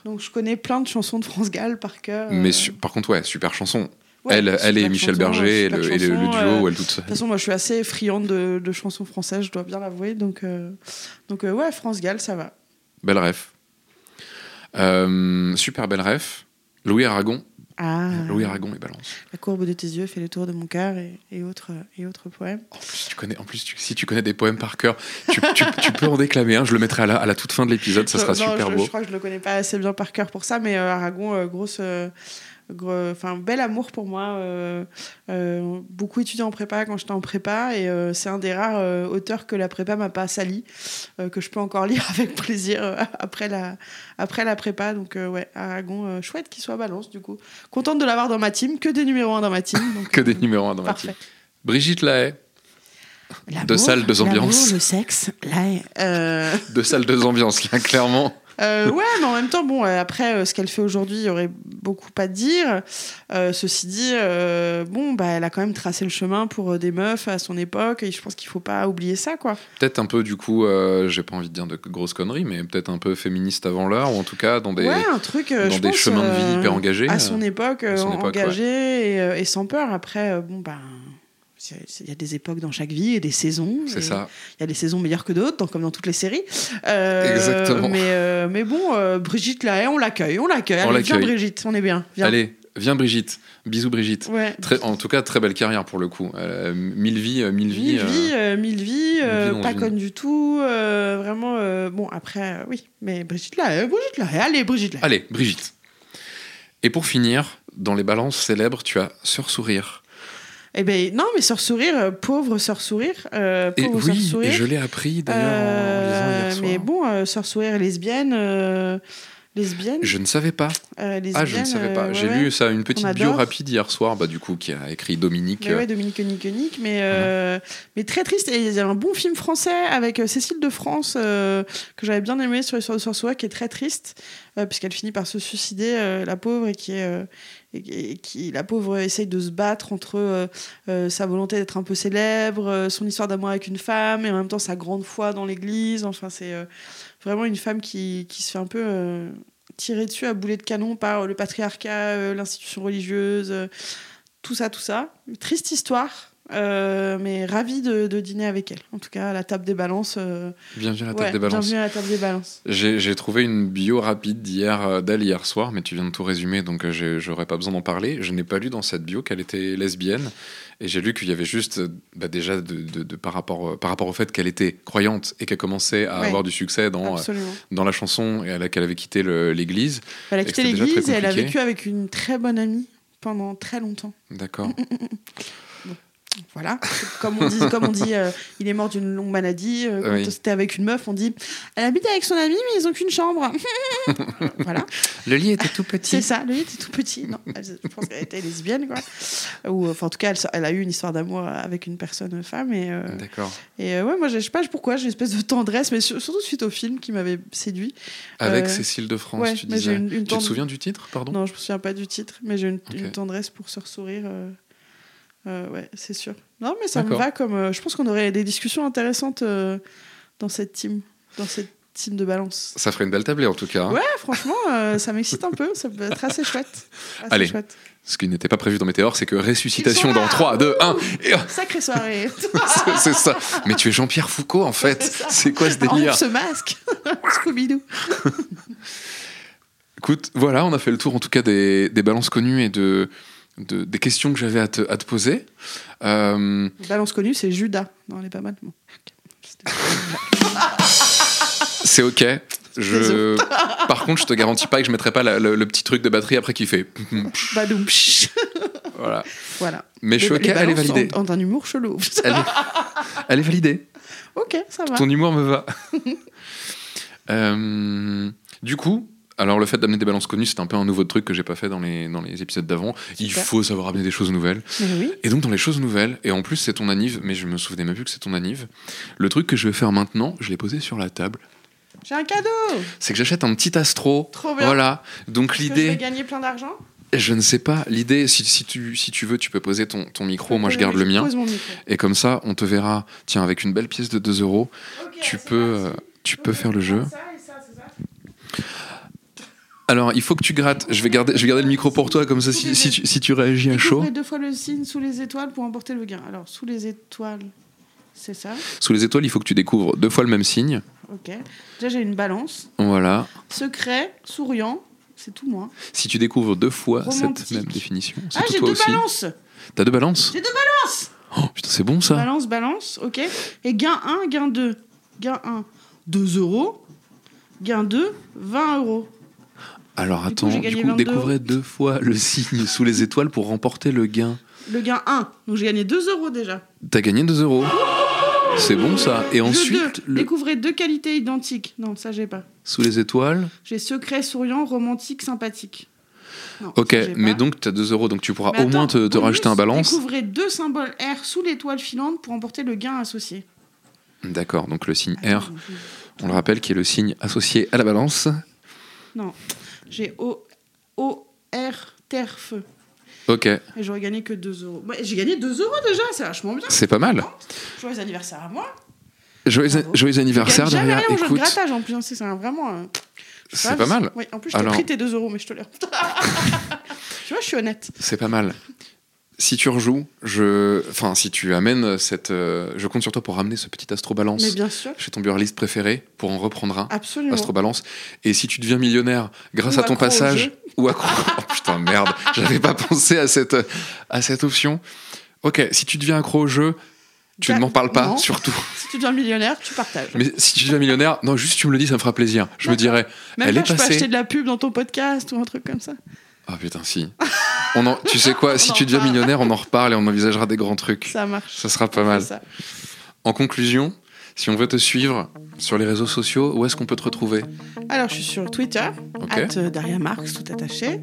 Donc, je connais plein de chansons de France Gall par cœur. Mais par contre, ouais, super chanson. Ouais, elle, elle et Michel chanson, Berger, et le, et le- le chanson, duo, euh, elle toute seule. De toute façon, moi, je suis assez friande de, de chansons françaises, je dois bien l'avouer. Donc, euh, donc euh, ouais, France Gall, ça va. Belle ref. Euh, super belle ref. Louis Aragon. Ah, Louis Aragon et balance. La courbe de tes yeux fait le tour de mon cœur et, et autres, et autres poèmes. En plus, tu connais, en plus tu- si tu connais des poèmes par cœur, tu, tu- tu peux en déclamer un. Je le mettrai à la, à la toute fin de l'épisode, ça Je- sera non, super je, beau. Je crois que je le connais pas assez bien par cœur pour ça, mais euh, Aragon, euh, grosse. euh, gros- Enfin, bel amour pour moi. euh, euh, beaucoup étudié en prépa quand j'étais en prépa, et euh, c'est un des rares euh, auteurs que la prépa m'a pas sali, euh, que je peux encore lire avec plaisir euh, après, la, après la prépa. Donc, euh, ouais, Aragon, euh, chouette qu'il soit balance, du coup. Contente de l'avoir dans ma team, que des numéros 1 dans ma team. donc, Que euh, des numéros 1 dans ma team. Brigitte Lahaye, Deux salles, deux ambiances. le sexe, là. euh, deux salles, deux ambiances, là, clairement. Euh, ouais, mais en même temps, bon, euh, après, euh, ce qu'elle fait aujourd'hui, il y aurait beaucoup à dire. Euh, ceci dit, euh, bon, bah, elle a quand même tracé le chemin pour des meufs à son époque, et je pense qu'il faut pas oublier ça, quoi. Peut-être un peu, du coup, j'ai pas envie de dire de grosses conneries, mais peut-être un peu féministe avant l'heure, ou en tout cas dans des, ouais, un truc, dans des pense, chemins de vie hyper engagés. À son époque, à son époque, engagée et, et sans peur. Après, bon, bah. Il y a des époques dans chaque vie et des saisons. C'est ça. Il y a des saisons meilleures que d'autres, comme dans toutes les séries. Euh, Exactement. Mais, euh, mais bon, euh, Brigitte Lahaye, on l'accueille, on l'accueille. On Allez, viens. Brigitte, on est bien. Viens. Allez, Viens Brigitte. Bisous Brigitte. Ouais. Très, en tout cas, très belle carrière pour le coup. Euh, mille vies, euh, mille vies. Mille vies, mille vies, euh, dans pas conne du tout, vraiment. bon, après, oui, mais Brigitte là, Brigitte là, allez, Brigitte là. Allez, Brigitte. Et pour finir, dans les balances célèbres, tu as Sœur Sourire. Eh ben non, mais Sœur Sourire, euh, pauvre Sœur Sourire, euh, Et pauvre Sœur oui, Sourire. et je l'ai appris d'ailleurs Euh, en lisant hier soir. mais bon, euh, Sœur Sourire lesbienne, euh, lesbienne, Je ne savais pas. euh, Ah, je ne savais pas. euh, J'ai ouais, lu ça, une petite bio rapide hier soir, bah, du coup, qui a écrit Dominique. Mais ouais, Dominique Niconique, mais, euh, mais très triste. Et il y a un bon film français avec euh, Cécile de France euh, que j'avais bien aimé sur l'histoire de Sœur Sourire, qui est très triste, euh, puisqu'elle finit par se suicider, euh, la pauvre, et qui est. et- qui, la pauvre essaye de se battre entre euh, euh, sa volonté d'être un peu célèbre, euh, son histoire d'amour avec une femme, et en même temps sa grande foi dans l'église. Enfin, c'est vraiment une femme qui, qui se fait un peu tirer dessus à boulet de canon par le patriarcat, l'institution religieuse, tout ça, tout ça. Une triste histoire, euh, mais ravie de, de dîner avec elle. En tout cas, à la table des balances. euh, Bienvenue à la ouais, table des balances. bienvenue à la table des balances. J'ai trouvé une bio rapide d'hier, euh, d'elle hier soir, mais tu viens de tout résumer, donc j'aurais pas besoin d'en parler. Je n'ai pas lu dans cette bio qu'elle était lesbienne, et j'ai lu qu'il y avait juste, bah, déjà, de, par, rapport, par rapport au fait qu'elle était croyante et qu'elle commençait à Ouais. avoir du succès dans, dans la chanson et à laquelle avait quitté l'église. Elle a quitté l'église et elle a vécu avec une très bonne amie pendant très longtemps. D'accord. Voilà. Comme on dit, comme on dit euh, il est mort d'une longue maladie. euh, quand Oui. c'était avec une meuf, on dit elle habite avec son ami, mais ils ont qu'une chambre. voilà. Le lit était tout petit. C'est ça, le lit était tout petit. Non, elle- je pense qu'elle était lesbienne, quoi. Ou, enfin, en tout cas, elle, elle a eu une histoire d'amour avec une personne femme. Et, euh, D'accord. et euh, ouais, moi, je sais pas pourquoi, j'ai une espèce de tendresse, mais sur- surtout suite au film qui m'avait séduit. Avec Euh, Cécile de France, ouais, tu disais. une- une tu te tendre- souviens du titre, pardon? Non, je me souviens pas du titre, mais j'ai une, tendresse pour Sœur Sourire. Euh, ouais, c'est sûr. Non, mais ça me va comme. euh, je pense qu'on aurait des discussions intéressantes euh, dans cette team, dans cette team de balance. Ça ferait une belle tablée en tout cas. hein. Ouais, franchement, euh, ça m'excite un peu. Ça peut être assez chouette. Assez Allez. chouette. Ce qui n'était pas prévu dans Météor, c'est que ressuscitation dans là 3, 2, 1. Et... Sacrée soirée. C'est- ça. Mais tu es Jean-Pierre Foucault en fait. C'est quoi ce Enlève délire ce masque. Scooby-Doo. Écoute, voilà, on a fait le tour en tout cas des, des balances connues et de, de- des questions que j'avais à te, à te poser. Euh, Balance connue, c'est Judas. Non, elle est pas mal. Bon. C'est ok. Je... Par contre, je te garantis pas que je mettrai pas la- le, le petit truc de batterie après qui fait. Badoum. Voilà. Voilà. Mais je suis ok, elle est validée. ont- ont un humour chelou. Elle est, elle est validée. ok, ça va. Ton humour me va. Euh, du coup, alors le fait d'amener des balances connues, c'est un peu un nouveau truc que j'ai pas fait dans les, dans les épisodes d'avant. Il faut savoir amener des choses nouvelles. Oui. Et donc dans les choses nouvelles, et en plus c'est ton anniv, mais je me souvenais même plus que c'est ton anniv, le truc que je vais faire maintenant, je l'ai posé sur la table, J'ai un cadeau. c'est que j'achète un petit astro. Trop bien. Voilà. Donc que je vais l'idée, gagner plein d'argent je ne sais pas, l'idée, si, si, tu, si tu veux, tu peux poser ton, ton micro, moi je garde le mien. Et comme ça, on te verra, tiens, avec une belle pièce de 2 euros, tu peux, euh, tu peux faire le jeu. Ça et ça, c'est ça Alors, il faut que tu grattes. Je vais garder, je vais garder le micro pour toi, comme ça, si, si tu, si tu réagis à chaud. Deux fois le signe sous les étoiles pour emporter le gain. Alors, sous les étoiles, c'est ça? Sous les étoiles, il faut que tu découvres deux fois le même signe. Ok. Déjà, j'ai une balance. Voilà. Secret, souriant, c'est tout moi. Si tu découvres deux fois cette même définition, c'est Ah, tout j'ai toi deux aussi. balances. T'as deux balances? J'ai deux balances. Oh, putain, c'est bon ça. Balance, balance, ok. Et gain 1, gain 2. Gain 1, 2 euros. Gain 2, 20 euros. Alors Du coup, attends, du coup, 22 découvrez deux fois le signe sous les étoiles pour remporter le gain. Le gain 1, donc j'ai gagné 2 euros déjà. T'as gagné 2 euros. C'est bon ça. Et ensuite, 2, le- découvrez deux qualités identiques. Non, ça j'ai pas. sous les étoiles. J'ai secret, souriant, romantique, sympathique. Non, Ok, mais donc t'as 2 euros, donc tu pourras au moins te, te rajouter un balance. Découvrez deux symboles R sous l'étoile filante pour emporter le gain associé. D'accord, donc le signe Attends, R, on le rappelle, qui est le signe associé à la balance. Non, j'ai O, O, R, terre, feu. Ok, Et j'aurais gagné que 2 euros. Ouais, j'ai gagné 2 euros déjà, c'est vachement bien. c'est pas mal. Joyeux anniversaire à moi. Joyeux, anniversaire derrière. au jeu de Écoute, grattage en plus, hein, c'est vraiment. euh, sais c'est pas mal. Oui, en plus, je t'ai Alors- pris tes 2 euros, mais je te les. tu vois, je suis honnête. C'est pas mal. Si tu rejoues, je, enfin, si tu amènes cette, euh, je compte sur toi pour ramener ce petit Astro Balance Mais bien sûr, chez ton buraliste préféré pour en reprendre un. absolument. Astro Balance. Et si tu deviens millionnaire grâce Ou à ton passage ou accro, oh putain merde, j'avais pas pensé à cette, à cette option. Ok, si tu deviens accro au jeu, tu Bah, ne m'en parles pas, non. surtout. Si tu deviens millionnaire, tu partages. Mais si tu deviens millionnaire, non, juste tu me le dis, ça me fera plaisir. Je me dirais, Même elle pas, est je peux acheter de la pub dans ton podcast ou un truc comme ça. Ah putain, si. On en, tu sais quoi, si tu en deviens millionnaire, on en reparle et on envisagera des grands trucs. Ça marche. Ça sera pas mal. Ça. En conclusion, si on veut te suivre sur les réseaux sociaux, où est-ce qu'on peut te retrouver Alors, je suis sur Twitter, Ok. at euh, Daria Marx, tout attaché.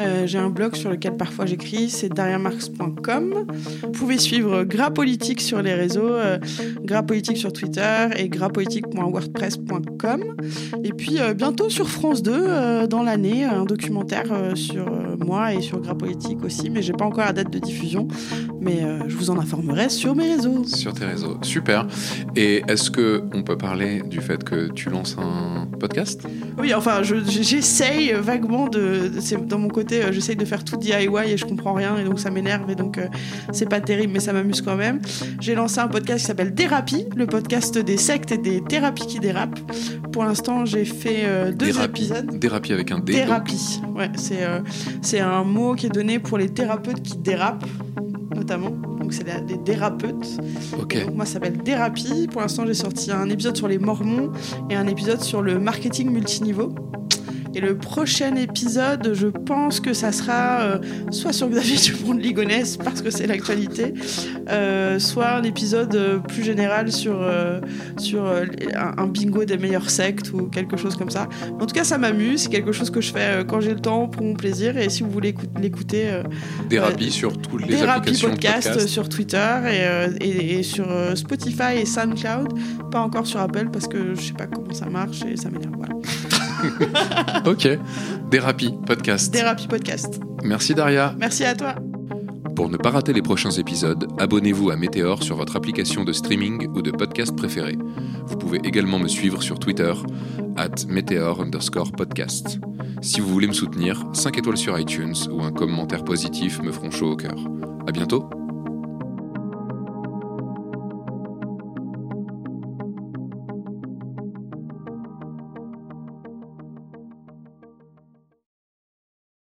Euh, J'ai un blog sur lequel parfois j'écris, c'est dariamarx.com. Vous pouvez suivre Gras Politique sur les réseaux, euh, Gras Politique sur Twitter et graspolitique.wordpress.com. Et puis euh, bientôt sur France 2, euh, dans l'année, un documentaire sur moi et sur Gras Politique aussi, mais j'ai pas encore la date de diffusion. Mais je vous en informerai sur mes réseaux. Sur tes réseaux. Super. Et est-ce que on peut parler du fait que tu lances un podcast? Oui, enfin, je- j'essaye vaguement de. de- dans mon côté, euh, j'essaye de faire tout DIY et je comprends rien et donc ça m'énerve et donc euh, c'est pas terrible, mais ça m'amuse quand même. J'ai lancé un podcast qui s'appelle Thérapie, le podcast des sectes et des thérapies qui dérapent. Pour l'instant, j'ai fait euh, deux épisodes. Thérapie avec un D. Thérapie, ouais, c'est euh, c'est un mot qui est donné pour les thérapeutes qui dérapent, notamment. Donc c'est des thérapeutes. Moi, ça s'appelle Thérapie. Pour l'instant, j'ai sorti un épisode sur les Mormons et un épisode sur le marketing multiniveau. Et le prochain épisode, je pense que ça sera euh, soit sur Xavier Dupont de Ligonnès, parce que c'est l'actualité, euh, soit un épisode euh, plus général sur, euh, sur euh, un, bingo des meilleures sectes ou quelque chose comme ça. En tout cas, ça m'amuse. C'est quelque chose que je fais quand j'ai le temps pour mon plaisir. Et si vous voulez écou- l'écouter, euh, Thérapie sur toutes les applications podcast, podcast. sur Twitter et, euh, et- et sur Spotify et SoundCloud. Pas encore sur Apple parce que je sais pas comment ça marche et ça m'énerve. Voilà. Ok. Thérapie podcast. Thérapie podcast. Merci Daria. Merci à toi. Pour ne pas rater les prochains épisodes, abonnez-vous à Météor sur votre application de streaming ou de podcast préférée. Vous pouvez également me suivre sur Twitter, at Météor underscore podcast. Si vous voulez me soutenir, 5 étoiles sur iTunes ou un commentaire positif me feront chaud au cœur. À bientôt!